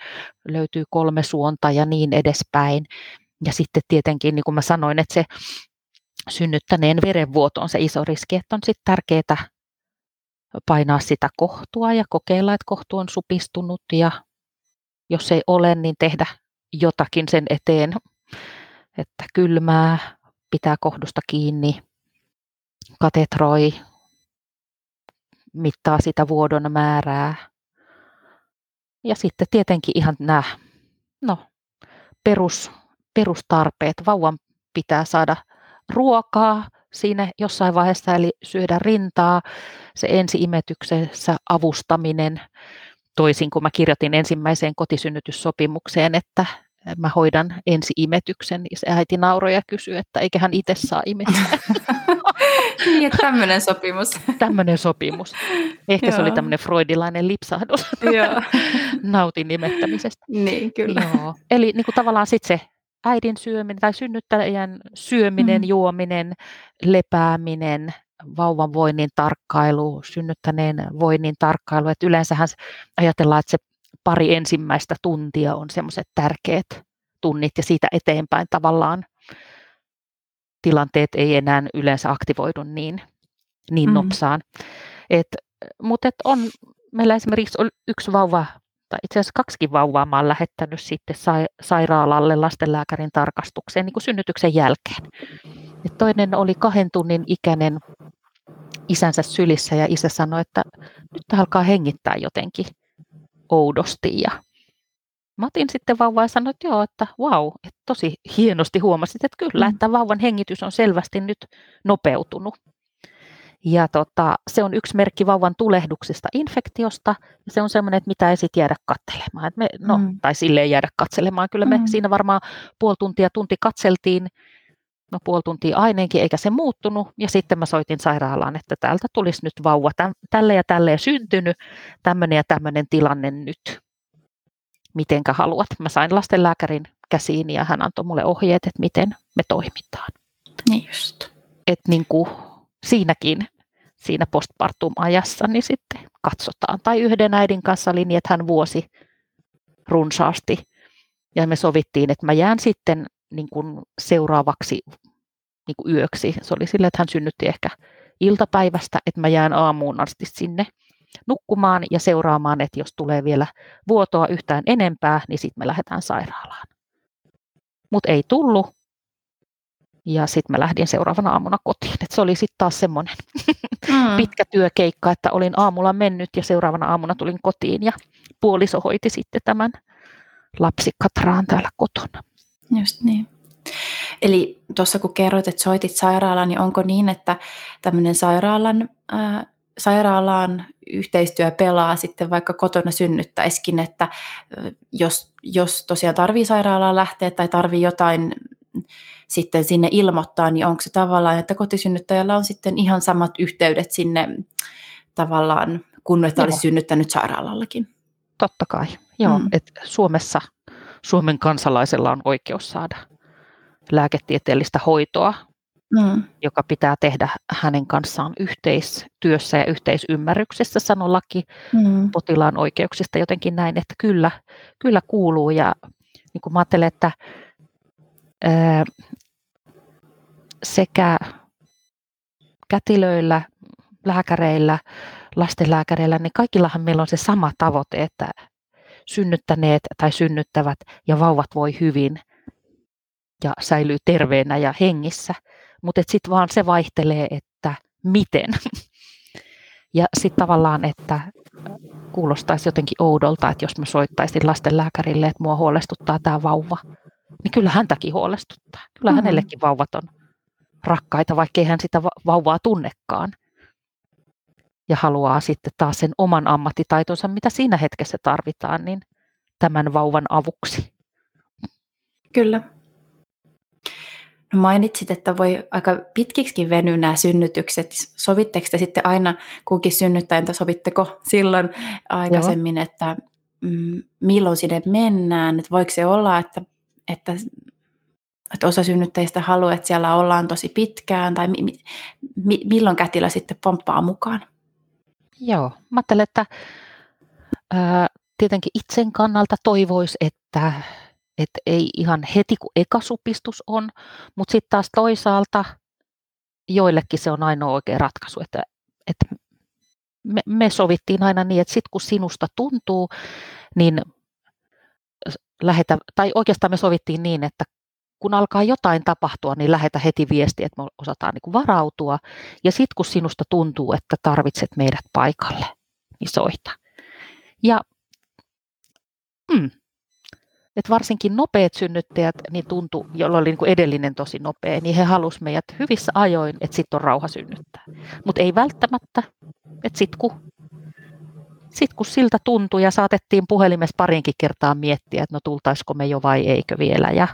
löytyy kolme suonta ja niin edespäin. Ja sitten tietenkin, niin kuin mä sanoin, että se synnyttäneen verenvuoto on se iso riski, että on sitten tärkeää painaa sitä kohtua ja kokeilla, että kohtu on supistunut ja jos ei ole, niin tehdä jotakin sen eteen, että kylmää, pitää kohdusta kiinni, katetroi, mittaa sitä vuodon määrää. Ja sitten tietenkin ihan nämä no, perus, perustarpeet. Vauvan pitää saada ruokaa siinä jossain vaiheessa, eli syödä rintaa, se ensi-imetyksessä avustaminen, toisin kuin mä kirjoitin ensimmäiseen kotisynnytyssopimukseen, että mä hoidan ensi-imetyksen, niin se äiti nauroi ja kysyi, että eikä hän itse saa imettää. niin, että tämmöinen sopimus. tämmöinen sopimus. Ehkä Joo. se oli tämmöinen freudilainen lipsahdus. Joo. Nautin nimettämisestä. Niin, kyllä. Joo. Eli niin kuin tavallaan sitten se äidin syöminen tai synnyttäjän syöminen, mm. juominen, lepääminen, vauvan voinnin tarkkailu, synnyttäneen voinnin tarkkailu. Että yleensähän ajatellaan, että se pari ensimmäistä tuntia on semmoiset tärkeät tunnit ja siitä eteenpäin tavallaan tilanteet ei enää yleensä aktivoidu niin, niin mm. nopsaan. Et, mutta et on, meillä esimerkiksi on yksi vauva, tai itse asiassa kaksikin vauvaa mä olen lähettänyt sitten sairaalalle lastenlääkärin tarkastukseen niin kuin synnytyksen jälkeen. Et toinen oli kahden tunnin ikäinen isänsä sylissä ja isä sanoi, että nyt alkaa hengittää jotenkin oudosti ja Mä otin sitten vauvaa ja sanoin, että joo, että vau, wow, että tosi hienosti huomasit, että kyllä, mm. että vauvan hengitys on selvästi nyt nopeutunut. Ja tota, se on yksi merkki vauvan tulehduksesta infektiosta. Ja se on semmoinen, että mitä ei sitten jäädä katselemaan. Et me, no, mm. Tai silleen jäädä katselemaan. Kyllä me mm. siinä varmaan puoli tuntia, tunti katseltiin. No puoli tuntia aineenkin, eikä se muuttunut. Ja sitten mä soitin sairaalaan, että täältä tulisi nyt vauva tälle ja tälle syntynyt. Tämmöinen ja tämmöinen tilanne nyt mitenkä haluat. Mä sain lastenlääkärin käsiin ja hän antoi mulle ohjeet, että miten me toimitaan. Niin just. Et niin kuin siinäkin, siinä postpartum-ajassa, niin sitten katsotaan. Tai yhden äidin kanssa oli niin, että hän vuosi runsaasti. Ja me sovittiin, että mä jään sitten niin kuin seuraavaksi niin kuin yöksi. Se oli sille, että hän synnytti ehkä iltapäivästä, että mä jään aamuun asti sinne nukkumaan ja seuraamaan, että jos tulee vielä vuotoa yhtään enempää, niin sitten me lähdetään sairaalaan. Mutta ei tullut. Ja sitten mä lähdin seuraavana aamuna kotiin. Et se oli sitten taas semmoinen mm. pitkä työkeikka, että olin aamulla mennyt ja seuraavana aamuna tulin kotiin ja puoliso hoiti sitten tämän lapsikatraan täällä kotona. Just niin. Eli tuossa kun kerroit, että soitit sairaalaan, niin onko niin, että tämmöinen sairaalan ää, sairaalaan yhteistyö pelaa sitten vaikka kotona synnyttäisikin, että jos, jos tosiaan tarvii sairaalaan lähteä tai tarvii jotain sitten sinne ilmoittaa, niin onko se tavallaan, että kotisynnyttäjällä on sitten ihan samat yhteydet sinne tavallaan, kun että olisi synnyttänyt sairaalallakin? Totta kai, joo. Mm. Et Suomessa Suomen kansalaisella on oikeus saada lääketieteellistä hoitoa mm. joka pitää tehdä hänen kanssaan yhteistyössä ja yhteisymmärryksessä, sanoo laki mm. potilaan oikeuksista jotenkin näin, että kyllä, kyllä kuuluu. Ja niin kuin mä ajattelen, että ää, sekä kätilöillä, lääkäreillä, lastenlääkäreillä, niin kaikillahan meillä on se sama tavoite, että synnyttäneet tai synnyttävät ja vauvat voi hyvin ja säilyy terveenä ja hengissä. Mutta sitten vaan se vaihtelee, että miten. Ja sitten tavallaan, että kuulostaisi jotenkin oudolta, että jos mä soittaisin lastenlääkärille, että mua huolestuttaa tämä vauva, niin kyllä häntäkin huolestuttaa. Kyllä mm-hmm. hänellekin vauvat on rakkaita, vaikkei hän sitä vauvaa tunnekaan. Ja haluaa sitten taas sen oman ammattitaitonsa, mitä siinä hetkessä tarvitaan, niin tämän vauvan avuksi. Kyllä. No mainitsit, että voi aika pitkiksi venyä nämä synnytykset. Sovitteko te sitten aina kukin synnyttäjän, tai sovitteko silloin aikaisemmin, Joo. että mm, milloin sinne mennään? Että voiko se olla, että, että, että osa synnyttäjistä haluaa, että siellä ollaan tosi pitkään, tai mi, mi, milloin kätilö sitten pomppaa mukaan? Joo, mä ajattelen, että ää, tietenkin itsen kannalta toivoisi, että että ei ihan heti kun eka supistus on, mutta sitten taas toisaalta joillekin se on ainoa oikea ratkaisu, että, että me, me sovittiin aina niin, että sitten kun sinusta tuntuu, niin lähetä, tai oikeastaan me sovittiin niin, että kun alkaa jotain tapahtua, niin lähetä heti viestiä, että me osataan niin kuin varautua. Ja sitten kun sinusta tuntuu, että tarvitset meidät paikalle, niin soita. Ja mm, että varsinkin nopeat synnyttäjät, niin tuntui, jolla oli niin kuin edellinen tosi nopea, niin he halusivat meidät hyvissä ajoin, että sitten on rauha synnyttää. Mutta ei välttämättä, että sitten kun, sit kun siltä tuntui ja saatettiin puhelimessa parinkin kertaa miettiä, että no tultaisiko me jo vai eikö vielä. Ja,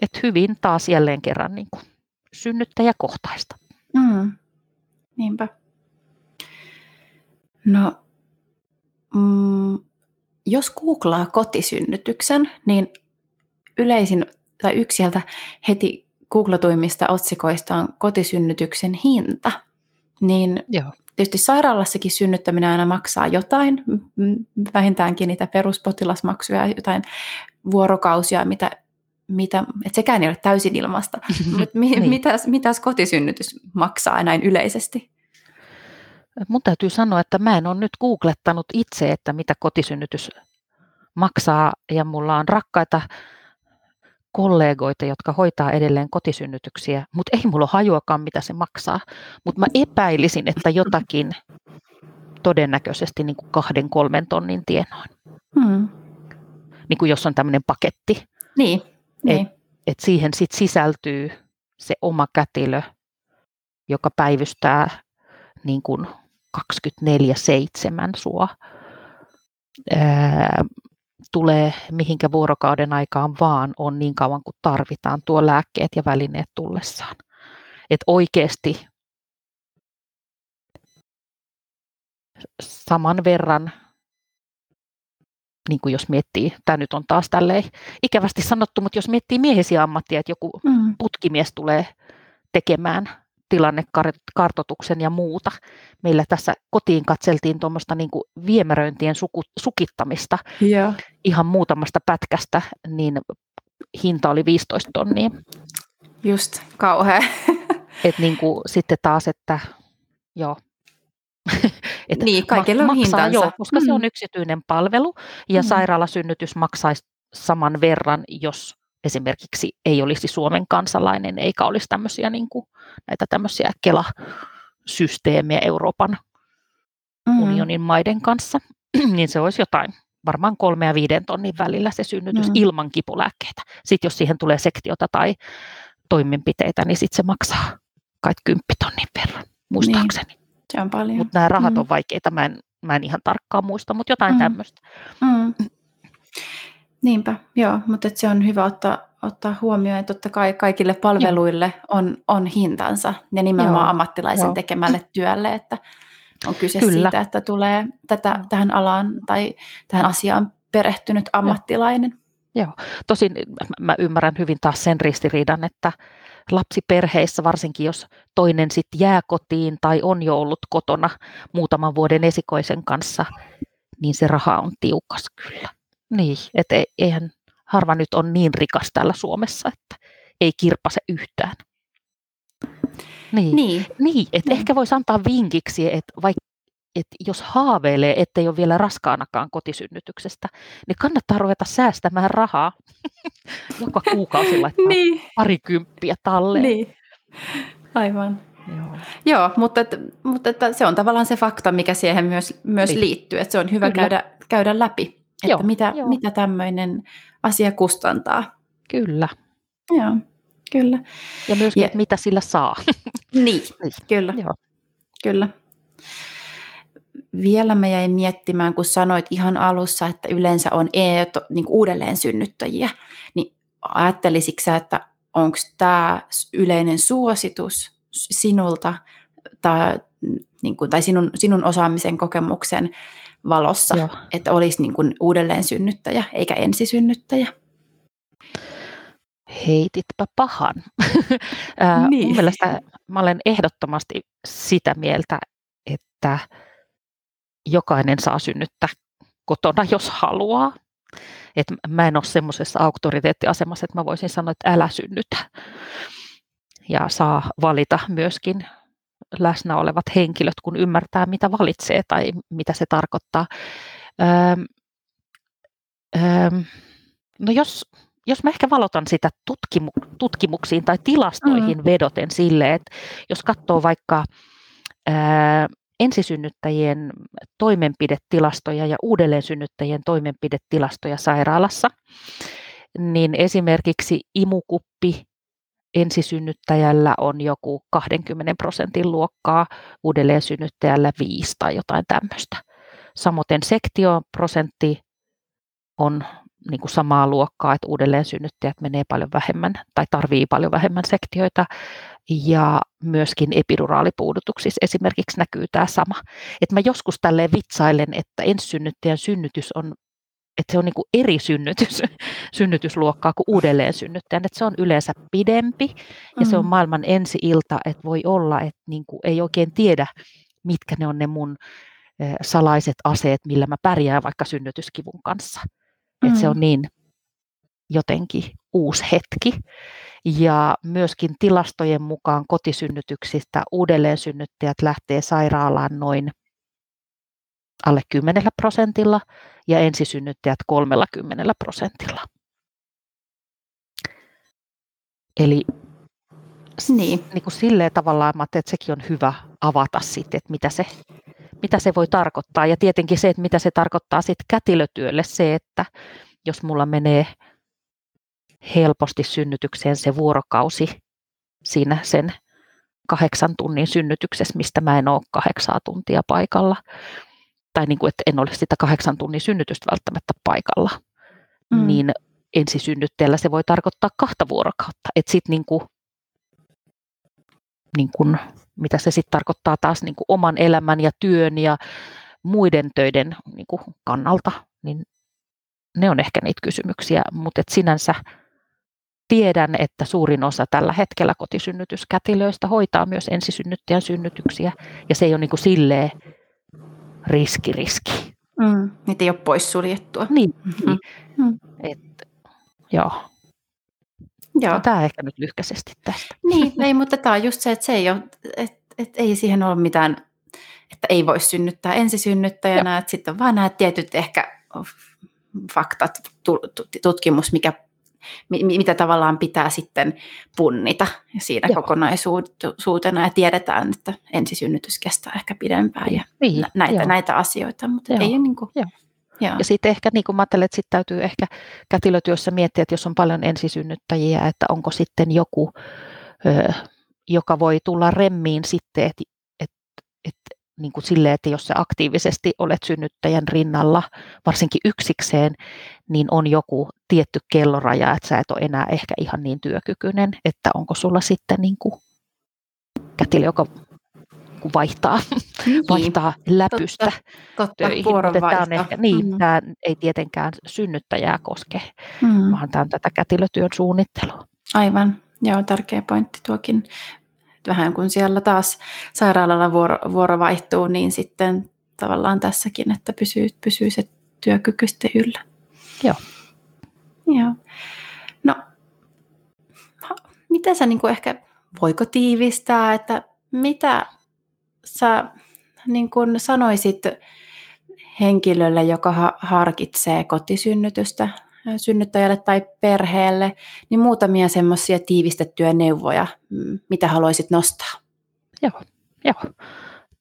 että hyvin taas jälleen kerran niin kuin synnyttäjäkohtaista. Mm. Niinpä. No, mm, jos googlaa kotisynnytyksen, niin yleisin tai yksi sieltä heti googlatuimmista otsikoista on kotisynnytyksen hinta. Niin Joo. tietysti sairaalassakin synnyttäminen aina maksaa jotain, vähintäänkin niitä peruspotilasmaksuja, jotain vuorokausia, mitä, mitä että sekään ei ole täysin ilmasta. Mutta mi, niin. mitäs, mitäs kotisynnytys maksaa näin yleisesti? Mun täytyy sanoa, että mä en ole nyt googlettanut itse, että mitä kotisynnytys maksaa, ja mulla on rakkaita kollegoita, jotka hoitaa edelleen kotisynnytyksiä, mutta ei mulla ole hajuakaan, mitä se maksaa. Mutta mä epäilisin, että jotakin todennäköisesti niin kuin kahden, kolmen tonnin tienoin. Hmm. Niin kuin jos on tämmöinen paketti. Niin. Niin. Et, et siihen sit sisältyy se oma kätilö, joka päivystää niin kuin 24-7 sua. Ää, tulee mihinkä vuorokauden aikaan vaan on niin kauan kuin tarvitaan tuo lääkkeet ja välineet tullessaan. Että oikeasti saman verran, niin kuin jos miettii, tämä nyt on taas tälleen ikävästi sanottu, mutta jos miettii miehisiä ammattia, että joku mm. putkimies tulee tekemään tilannekartoituksen ja muuta. Meillä tässä kotiin katseltiin tuommoista niin viemäröintien suku, sukittamista yeah. ihan muutamasta pätkästä, niin hinta oli 15 tonnia. Just, kauhea. Et niin kuin, sitten taas, että joo, että niin, kaikilla on maksaa, hintansa. Joo, koska mm. se on yksityinen palvelu ja mm. sairaalasynnytys maksaisi saman verran, jos esimerkiksi ei olisi Suomen kansalainen eikä olisi tämmöisiä, niin kuin, näitä tämmöisiä Kela-systeemejä Euroopan mm. unionin maiden kanssa, niin se olisi jotain varmaan kolme ja viiden tonnin välillä se synnytys mm. ilman kipulääkkeitä. Sitten jos siihen tulee sektiota tai toimenpiteitä, niin sitten se maksaa kai kymppitonnin verran, muistaakseni. Niin. Se on paljon. Mutta nämä rahat mm. on vaikeita, mä en, mä en ihan tarkkaan muista, mutta jotain mm. tämmöistä. Mm. Niinpä, joo, mutta se on hyvä ottaa, ottaa huomioon, että totta kai kaikille palveluille on, on hintansa ja nimenomaan joo, ammattilaisen joo. tekemälle työlle, että on kyse Kyllä. siitä, että tulee tätä, tähän alaan tai tähän asiaan perehtynyt ammattilainen. Joo, tosin mä ymmärrän hyvin taas sen ristiriidan, että lapsiperheissä, varsinkin jos toinen sitten jää kotiin tai on jo ollut kotona muutaman vuoden esikoisen kanssa, niin se raha on tiukas kyllä. Niin, että e, eihän harva nyt on niin rikas täällä Suomessa, että ei kirpase yhtään. Niin, Niin, niin että Niin. ehkä voisi antaa vinkiksi, että vaikka että jos haaveilee, ettei ole vielä raskaanakaan kotisynnytyksestä, niin kannattaa ruveta säästämään rahaa. Joka kuukausi laittaa niin, parikymppiä talleen. niin. Aivan. Joo. Joo, mutta, että, mutta että se on tavallaan se fakta, mikä siihen myös, myös Niin. liittyy, että se on hyvä Kyllä. käydä, käydä läpi, että Joo, mitä, joo. mitä tämmöinen asia kustantaa. Kyllä. Joo, kyllä. Ja myöskin, Ja- että mitä sillä saa. Niin, Niin. kyllä, Joo. kyllä. Vielä mä jäin miettimään, kun sanoit ihan alussa, että yleensä on e- to- niin uudelleen synnyttäjiä, niin ajattelisitko sä, että onko tämä yleinen suositus sinulta tai, niin kuin, tai sinun, sinun osaamisen kokemuksen valossa, Joo. että olisi niin kuin uudelleen synnyttäjä eikä ensisynnyttäjä? Heititpä pahan. Niin. Mun mielestä mä olen ehdottomasti sitä mieltä, että jokainen saa synnyttää kotona, jos haluaa. Et mä en ole semmoisessa auktoriteettiasemassa, että mä voisin sanoa, että älä synnytä. Ja saa valita myöskin läsnä olevat henkilöt, kun ymmärtää, mitä valitsee tai mitä se tarkoittaa. Öm, öm, no jos, jos mä ehkä valotan sitä tutkimu- tutkimuksiin tai tilastoihin mm. vedoten sille, että jos katsoo vaikka ää, ensisynnyttäjien toimenpidetilastoja ja uudelleensynnyttäjien toimenpidetilastoja sairaalassa, niin esimerkiksi imukuppi ensisynnyttäjällä on joku 20 prosentin luokkaa, uudelleensynnyttäjällä 5 tai jotain tämmöistä. Samoin sektioprosentti on niin kuin samaa luokkaa, että uudelleen synnyttäjät menee paljon vähemmän tai tarvii paljon vähemmän sektioita ja myöskin epiduraalipuudutuksissa esimerkiksi näkyy tämä sama. Et mä joskus tälleen vitsailen, että ensisynnyttäjän synnytys on että se on niin eri synnytys, synnytysluokkaa kuin uudelleen synnyttäjän, että se on yleensä pidempi ja se on Mm. maailman ensi ilta, että voi olla, että niin kuin ei oikein tiedä, mitkä ne on ne mun salaiset aseet, millä mä pärjään vaikka synnytyskivun kanssa. Että se Mm. on niin jotenkin uusi hetki. Ja myöskin tilastojen mukaan kotisynnytyksistä uudelleensynnyttäjät lähtee sairaalaan noin alle 10 prosentilla ja ensisynnyttäjät 30 prosentilla. Eli Niin. niin kuin silleen tavallaan mä että sekin on hyvä avata sitten, että mitä se, mitä se voi tarkoittaa. Ja tietenkin se, että mitä se tarkoittaa sitten kätilötyölle, se, että jos mulla menee helposti synnytykseen se vuorokausi siinä sen kahdeksan tunnin synnytyksessä, mistä mä en ole kahdeksaa tuntia paikalla, tai niin kuin, että en ole sitä kahdeksan tunnin synnytystä välttämättä paikalla, Mm. niin ensisynnyttäjällä se voi tarkoittaa kahta vuorokautta. Että sitten niin kuin, niin kuin, mitä se sitten tarkoittaa taas niin kuin oman elämän ja työn ja muiden töiden niin kuin kannalta, niin ne on ehkä niitä kysymyksiä, mutta et sinänsä tiedän, että suurin osa tällä hetkellä kotisynnytyskätilöistä hoitaa myös ensisynnyttäjän synnytyksiä, ja se ei ole niin kuin silleen riski, riski. Mm. Niitä ei ole poissuljettua. Niin, Mm. Mm. et, joo. Joo. No, tämä ehkä nyt lyhkäisesti tästä. Niin, ei, mutta tämä on just se, että se ei ole, että, että ei siihen ole mitään, että ei voi synnyttää ensisynnyttäjänä, että sitten on vaan nämä tietyt ehkä faktat, tu- tu- tutkimus, mikä, mi- mitä tavallaan pitää sitten punnita siinä Joo. kokonaisuutena ja tiedetään, että ensisynnytys kestää ehkä pidempään ja Niin, nä- näitä, näitä asioita, mutta Joo, ei niin kuin, joo. Joo. Ja sitten ehkä niin kuin mä ajattelen, että sit täytyy ehkä kätilötyössä miettiä, että jos on paljon ensisynnyttäjiä, että onko sitten joku, ö, joka voi tulla remmiin sitten, että et, et, niin kuin silleen, että jos sä aktiivisesti olet synnyttäjän rinnalla, varsinkin yksikseen, niin on joku tietty kelloraja, että sä et ole enää ehkä ihan niin työkykyinen, että onko sulla sitten niin kuin kätilö, joka vaihtaa, Niin, vaihtaa läpystä totta, töihin. Mutta tämä on ehkä, niin, Mm. tämä ei tietenkään synnyttäjää koske, Mm. vaan tämä on tätä kätilötyön suunnittelua. Aivan, joo, tärkeä pointti tuokin. Vähän kun siellä taas sairaalalla vuoro, vuoro vaihtuu, niin sitten tavallaan tässäkin, että pysyy, pysyy se työkyky sitten yllä. Joo. Joo. No, miten sä niin kuin ehkä voiko tiivistää, että mitä sä niin kun sanoisit henkilölle, joka harkitsee kotisynnytystä synnyttäjälle tai perheelle, niin muutamia semmoisia tiivistettyjä neuvoja, mitä haluaisit nostaa? Joo, joo.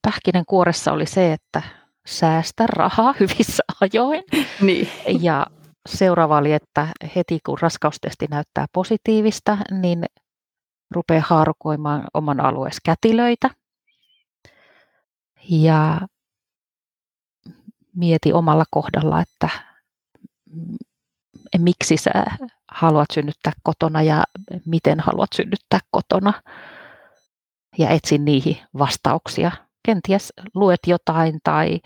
Pähkinänkuoressa oli se, että säästä rahaa hyvissä ajoin. Niin. Ja seuraava oli, että heti kun raskaustesti näyttää positiivista, niin rupeaa haarukoimaan oman alueessa kätilöitä. Ja mieti omalla kohdalla, että miksi sä haluat synnyttää kotona ja miten haluat synnyttää kotona. Ja etsin niihin vastauksia. Kenties luet jotain tai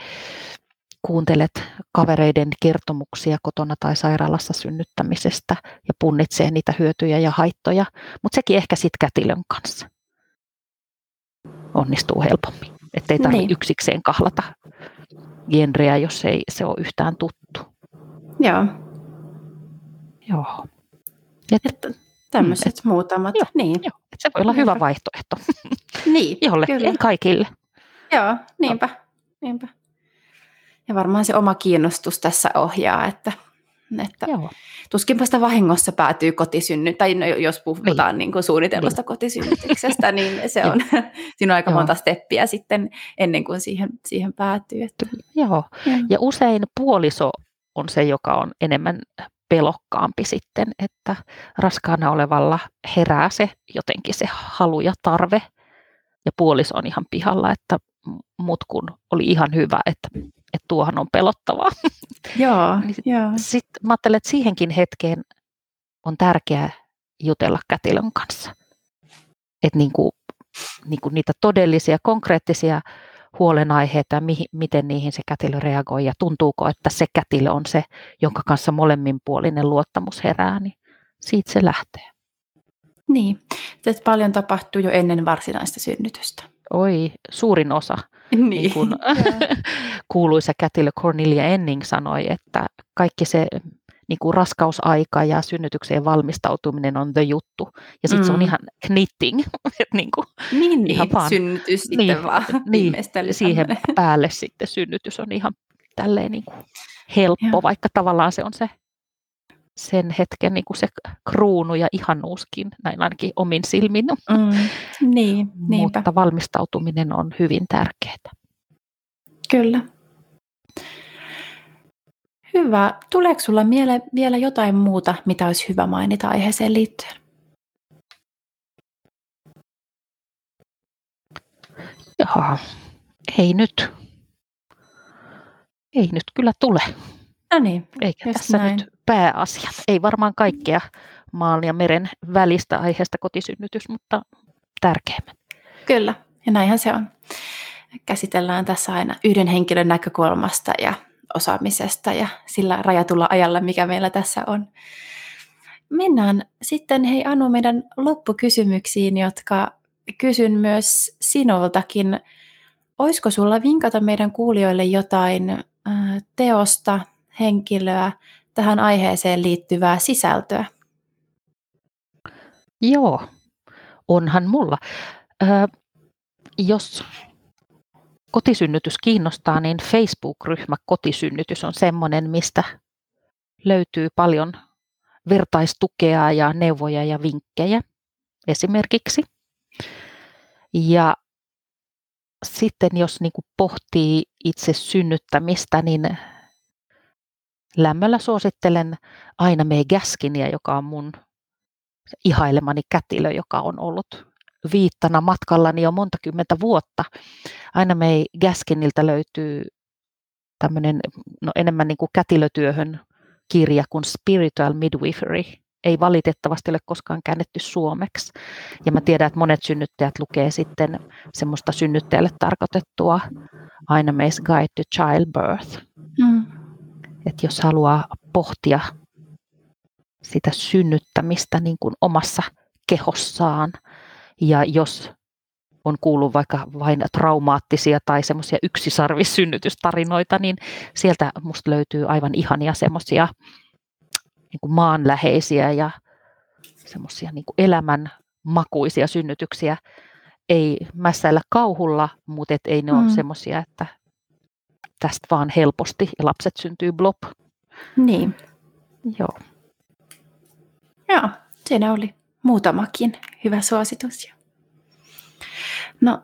kuuntelet kavereiden kertomuksia kotona tai sairaalassa synnyttämisestä ja punnitsee niitä hyötyjä ja haittoja, mutta sekin ehkä sitten kätilön kanssa onnistuu helpommin. Että ei tarvitse niin. yksikseen kahlata genreä, jos ei se ole yhtään tuttu. Joo. Joo. Et, että tämmöiset et, muutamat. Joo, niin. joo. Et se voi olla hyvä vaihtoehto. Niin, Jollekin, kyllä. kaikille. Joo, niinpä. niinpä. Ja varmaan se oma kiinnostus tässä ohjaa, että, että Joo. tuskinpa sitä vahingossa päätyy kotisynny, tai no, jos puhutaan niin. Niin kuin suunnitelmasta niin. kotisynnytyksestä, niin se on, siinä on aika Joo. monta steppiä sitten ennen kuin siihen, siihen päätyy. Että. Joo, ja. ja usein puoliso on se, joka on enemmän pelokkaampi sitten, että raskaana olevalla herää se jotenkin se halu ja tarve, ja puoliso on ihan pihalla, että mut kun oli ihan hyvä, että, että tuohan on pelottavaa. Joo, niin joo. Sitten mä ajattelen, että siihenkin hetkeen on tärkeää jutella kätilön kanssa. Että niin kuin, niin kuin niitä todellisia, konkreettisia huolenaiheita, mihin, miten niihin se kätilö reagoi ja tuntuuko, että se kätilö on se, jonka kanssa molemminpuolinen luottamus herää, niin siitä se lähtee. Niin, että paljon tapahtuu jo ennen varsinaista synnytystä. Oi, suurin osa. Niin. niin kuin kuuluisa kätilö Cornelia Enning sanoi, että kaikki se niin kuin raskausaika ja synnytykseen valmistautuminen on the juttu. Ja sitten mm. se on mm. ihan knitting. niin, kuin, niin, ihan niin. vaan, synnytys sitten niin, vaan niin, siihen päälle sitten synnytys on ihan tälleen niin kuin helppo, ja. vaikka tavallaan se on se sen hetken niin kuin se kruunu ja ihanuuskin, näin ainakin omin silmin. Mm, niin, Mutta valmistautuminen on hyvin tärkeää. Kyllä. Hyvä. Tuleeko sinulla mieleen vielä jotain muuta, mitä olisi hyvä mainita aiheeseen liittyen? Jaha, ei nyt. Ei nyt kyllä tule. No niin, Eikä tässä näin. nyt pääasiat. Ei varmaan kaikkea maan ja meren välistä aiheesta kotisynnytys, mutta tärkeimmät. Kyllä, ja näinhän se on. Käsitellään tässä aina yhden henkilön näkökulmasta ja osaamisesta ja sillä rajatulla ajalla, mikä meillä tässä on. Mennään sitten, hei Anu, meidän loppukysymyksiin, jotka kysyn myös sinultakin. Olisiko sulla vinkata meidän kuulijoille jotain teosta, henkilöä, tähän aiheeseen liittyvää sisältöä? Joo, onhan mulla. Ö, jos kotisynnytys kiinnostaa, niin Facebook-ryhmä Kotisynnytys on sellainen, mistä löytyy paljon vertaistukea ja neuvoja ja vinkkejä esimerkiksi. Ja sitten jos niin kuin pohtii itse synnyttämistä, niin lämmöllä suosittelen aina May Gaskinia, joka on mun ihailemani kätilö, joka on ollut viittana matkallani jo monta kymmentä vuotta. Aina May Gaskinilta löytyy tämmöinen no enemmän niin kuin kätilötyöhön kirja kuin Spiritual Midwifery. Ei valitettavasti ole koskaan käännetty suomeksi. Ja mä tiedän, että monet synnyttäjät lukee sitten semmoista synnyttäjälle tarkoitettua Aina May's Guide to Childbirth. Mm. Että jos haluaa pohtia sitä synnyttämistä niin kuin omassa kehossaan ja jos on kuullut vaikka vain traumaattisia tai semmoisia yksisarvissynnytystarinoita, niin sieltä musta löytyy aivan ihania semmoisia niin maanläheisiä ja semmoisia niin elämän makuisia synnytyksiä. Ei mässäillä kauhulla, mutta et ei ne mm. ole semmoisia, että tästä vaan helposti ja lapset syntyy blop. Niin. Joo. Joo, siinä oli muutamakin hyvä suositus. No,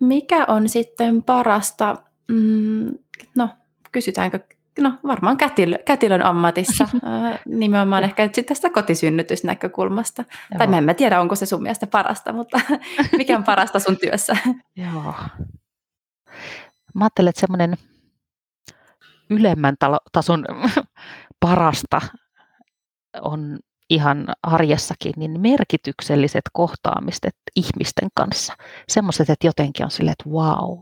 mikä on sitten parasta, mm, no kysytäänkö, no varmaan kätilö, kätilön ammatissa, nimenomaan ehkä nyt tästä kotisynnytysnäkökulmasta. Joo. Tai mä en mä tiedä, onko se sun mielestä parasta, mutta mikä on parasta sun työssä? Joo. Mä ajattelen, että semmoinen ylemmän tason parasta on ihan arjessakin, niin merkitykselliset kohtaamiset ihmisten kanssa. Semmoiset, että jotenkin on silleen, että wow,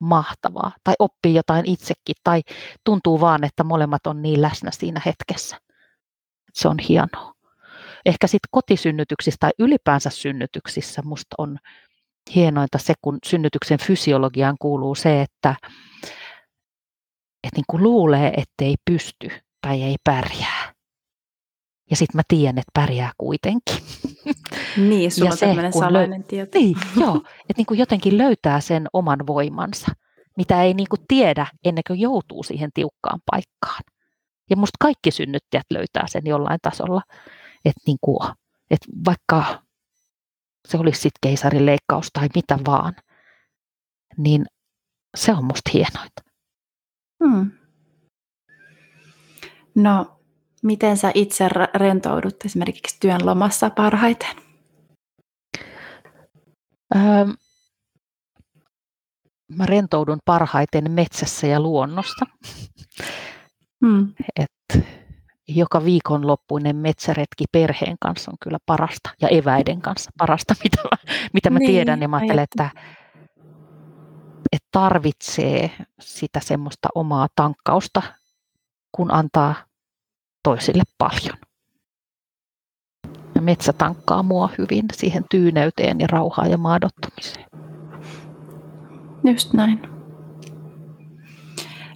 mahtavaa. Tai oppii jotain itsekin. Tai tuntuu vaan, että molemmat on niin läsnä siinä hetkessä. Se on hienoa. Ehkä sitten kotisynnytyksissä tai ylipäänsä synnytyksissä musta on hienointa se, kun synnytyksen fysiologiaan kuuluu se, että, että niin kuin luulee, ettei pysty tai ei pärjää ja sitten mä tiedän, että pärjää kuitenkin. Niin, sulla on tämmöinen salainen lö- tieto. Niin, joo, että niin kuin jotenkin löytää sen oman voimansa, mitä ei niin kuin tiedä ennen kuin joutuu siihen tiukkaan paikkaan. Ja musta kaikki synnyttäjät löytää sen jollain tasolla, että, niin kuin, että vaikka se olisi sitten keisarileikkaus tai mitä vaan, niin se on musta hienointa. Hmm. No, Miten sä itse rentoudut esimerkiksi työn lomassa parhaiten? Öö, mä rentoudun parhaiten metsässä ja luonnosta. Hmm. Et joka viikonloppuinen metsäretki perheen kanssa on kyllä parasta ja eväiden kanssa parasta, mitä mä, mitä mä niin, tiedän. Ja mä ajattelen, että, että tarvitsee sitä semmoista omaa tankkausta, kun antaa toisille paljon. Ja metsä tankkaa mua hyvin siihen tyyneyteen ja rauhaan ja maadottumiseen. Just näin.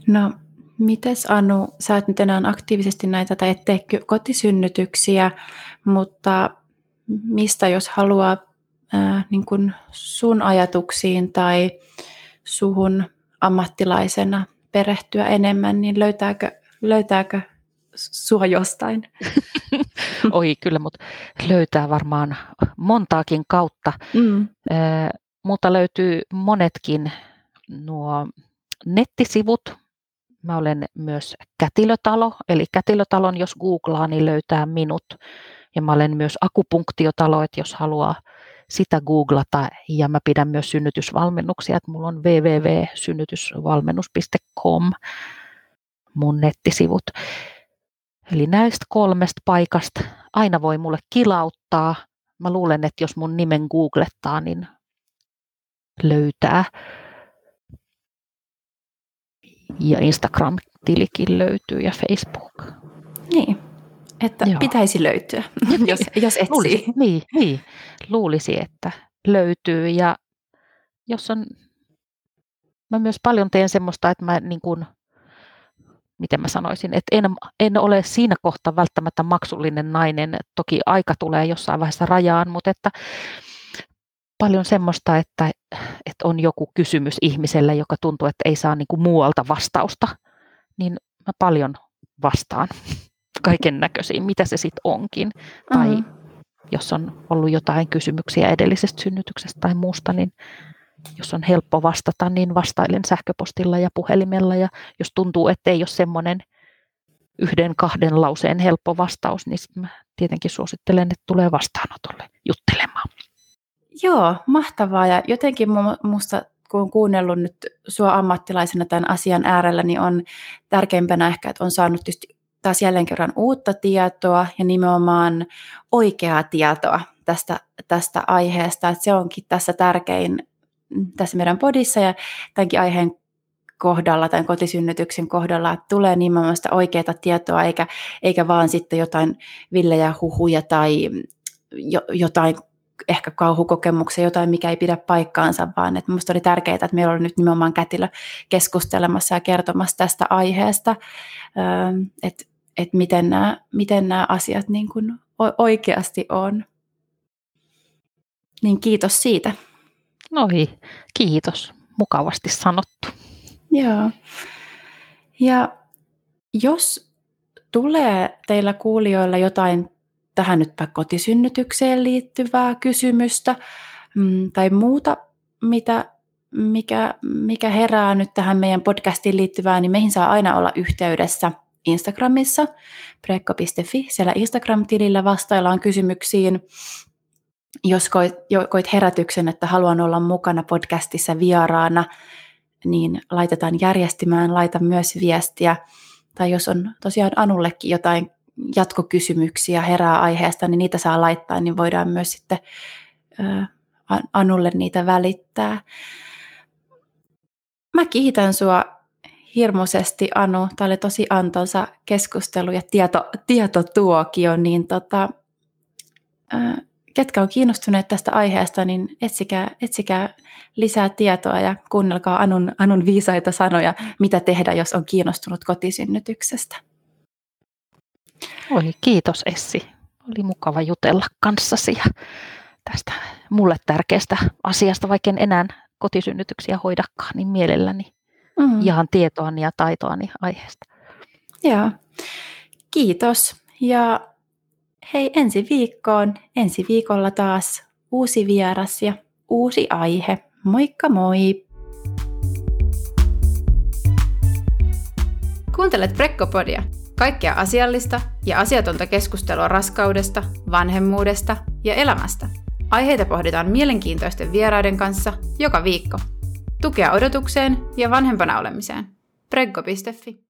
No, mites Anu, sä et nyt enää aktiivisesti näitä tai et tee kotisynnytyksiä, mutta mistä jos haluaa ää, niin kun sun ajatuksiin tai suhun ammattilaisena perehtyä enemmän, niin löytääkö, löytääkö sua jostain? Oi kyllä, mutta löytää varmaan montaakin kautta. Mm. mutta löytyy monetkin nuo nettisivut. Mä olen myös Kätilötalo, eli Kätilötalon jos googlaa, niin löytää minut. Ja mä olen myös akupunktiotalo, että jos haluaa sitä googlata. Ja mä pidän myös synnytysvalmennuksia, että mulla on www.synnytysvalmennus.com mun nettisivut. Eli näistä kolmesta paikasta aina voi mulle kilauttaa. Mä luulen, että jos mun nimen googlettaa, niin löytää. Ja Instagram-tilikin löytyy ja Facebook. Niin, että Joo. pitäisi löytyä, jos, jos etsii. Luulisi, niin, niin, luulisi, että löytyy. Ja jos on, mä myös paljon teen semmoista, että mä niin kuin miten mä sanoisin, että en, en ole siinä kohtaa välttämättä maksullinen nainen. Toki aika tulee jossain vaiheessa rajaan, mutta että paljon semmoista, että, että on joku kysymys ihmiselle, joka tuntuu, että ei saa niin kuin muualta vastausta, niin mä paljon vastaan kaiken näköisiin, mitä se sitten onkin. Mm-hmm. Tai jos on ollut jotain kysymyksiä edellisestä synnytyksestä tai muusta, niin jos on helppo vastata, niin vastailen sähköpostilla ja puhelimella. Ja jos tuntuu, että ei ole semmoinen yhden, kahden lauseen helppo vastaus, niin mä tietenkin suosittelen, että tulee vastaanotolle juttelemaan. Joo, mahtavaa. Ja jotenkin minusta, kun olen kuunnellut nyt sua ammattilaisena tämän asian äärellä, niin on tärkeimpänä ehkä, että on saanut taas jälleen kerran uutta tietoa ja nimenomaan oikeaa tietoa tästä, tästä aiheesta. Että se onkin tässä tärkein tässä meidän podissa ja tämänkin aiheen kohdalla, tai kotisynnytyksen kohdalla, että tulee nimenomaan sitä oikeaa tietoa, eikä, eikä vaan sitten jotain villejä huhuja tai jo, jotain ehkä kauhukokemuksia, jotain, mikä ei pidä paikkaansa, vaan että minusta oli tärkeää, että meillä oli nyt nimenomaan kätilö keskustelemassa ja kertomassa tästä aiheesta, että, että miten, nämä, miten nämä asiat niin kuin oikeasti on. niin kiitos siitä. Noi, kiitos. Mukavasti sanottu. Joo. Ja jos tulee teillä kuulijoilla jotain tähän nytpä kotisynnytykseen liittyvää kysymystä mm, tai muuta, mitä, mikä, mikä herää nyt tähän meidän podcastiin liittyvää, niin meihin saa aina olla yhteydessä Instagramissa, prekko.fi. Siellä Instagram-tilillä vastaillaan kysymyksiin. Jos koit, koit herätyksen, että haluan olla mukana podcastissa vieraana, niin laitetaan järjestimään, laita myös viestiä. Tai jos on tosiaan Anullekin jotain jatkokysymyksiä herää aiheesta, niin niitä saa laittaa, niin voidaan myös sitten Anulle niitä välittää. Mä kiitän sua hirmuisesti Anu. Tämä oli tosi antoisa keskustelu ja tieto, tietotuokio, niin tota, ketkä on kiinnostuneet tästä aiheesta, niin etsikää, etsikää lisää tietoa ja kuunnelkaa Anun, Anun viisaita sanoja, mitä tehdä, jos on kiinnostunut kotisynnytyksestä. Oi, kiitos Essi. Oli mukava jutella kanssasi ja tästä mulle tärkeästä asiasta, vaikka en enää kotisynnytyksiä hoidakaan, niin mielelläni mm. jaan tietoani ja taitoani aiheesta. Joo, kiitos. Ja hei ensi viikkoon, ensi viikolla taas uusi vieras ja uusi aihe. Moikka moi! Kuuntelet Prekkopodia, kaikkea asiallista ja asiatonta keskustelua raskaudesta, vanhemmuudesta ja elämästä. Aiheita pohditaan mielenkiintoisten vieraiden kanssa joka viikko. Tukea odotukseen ja vanhempana olemiseen. Preggo.fi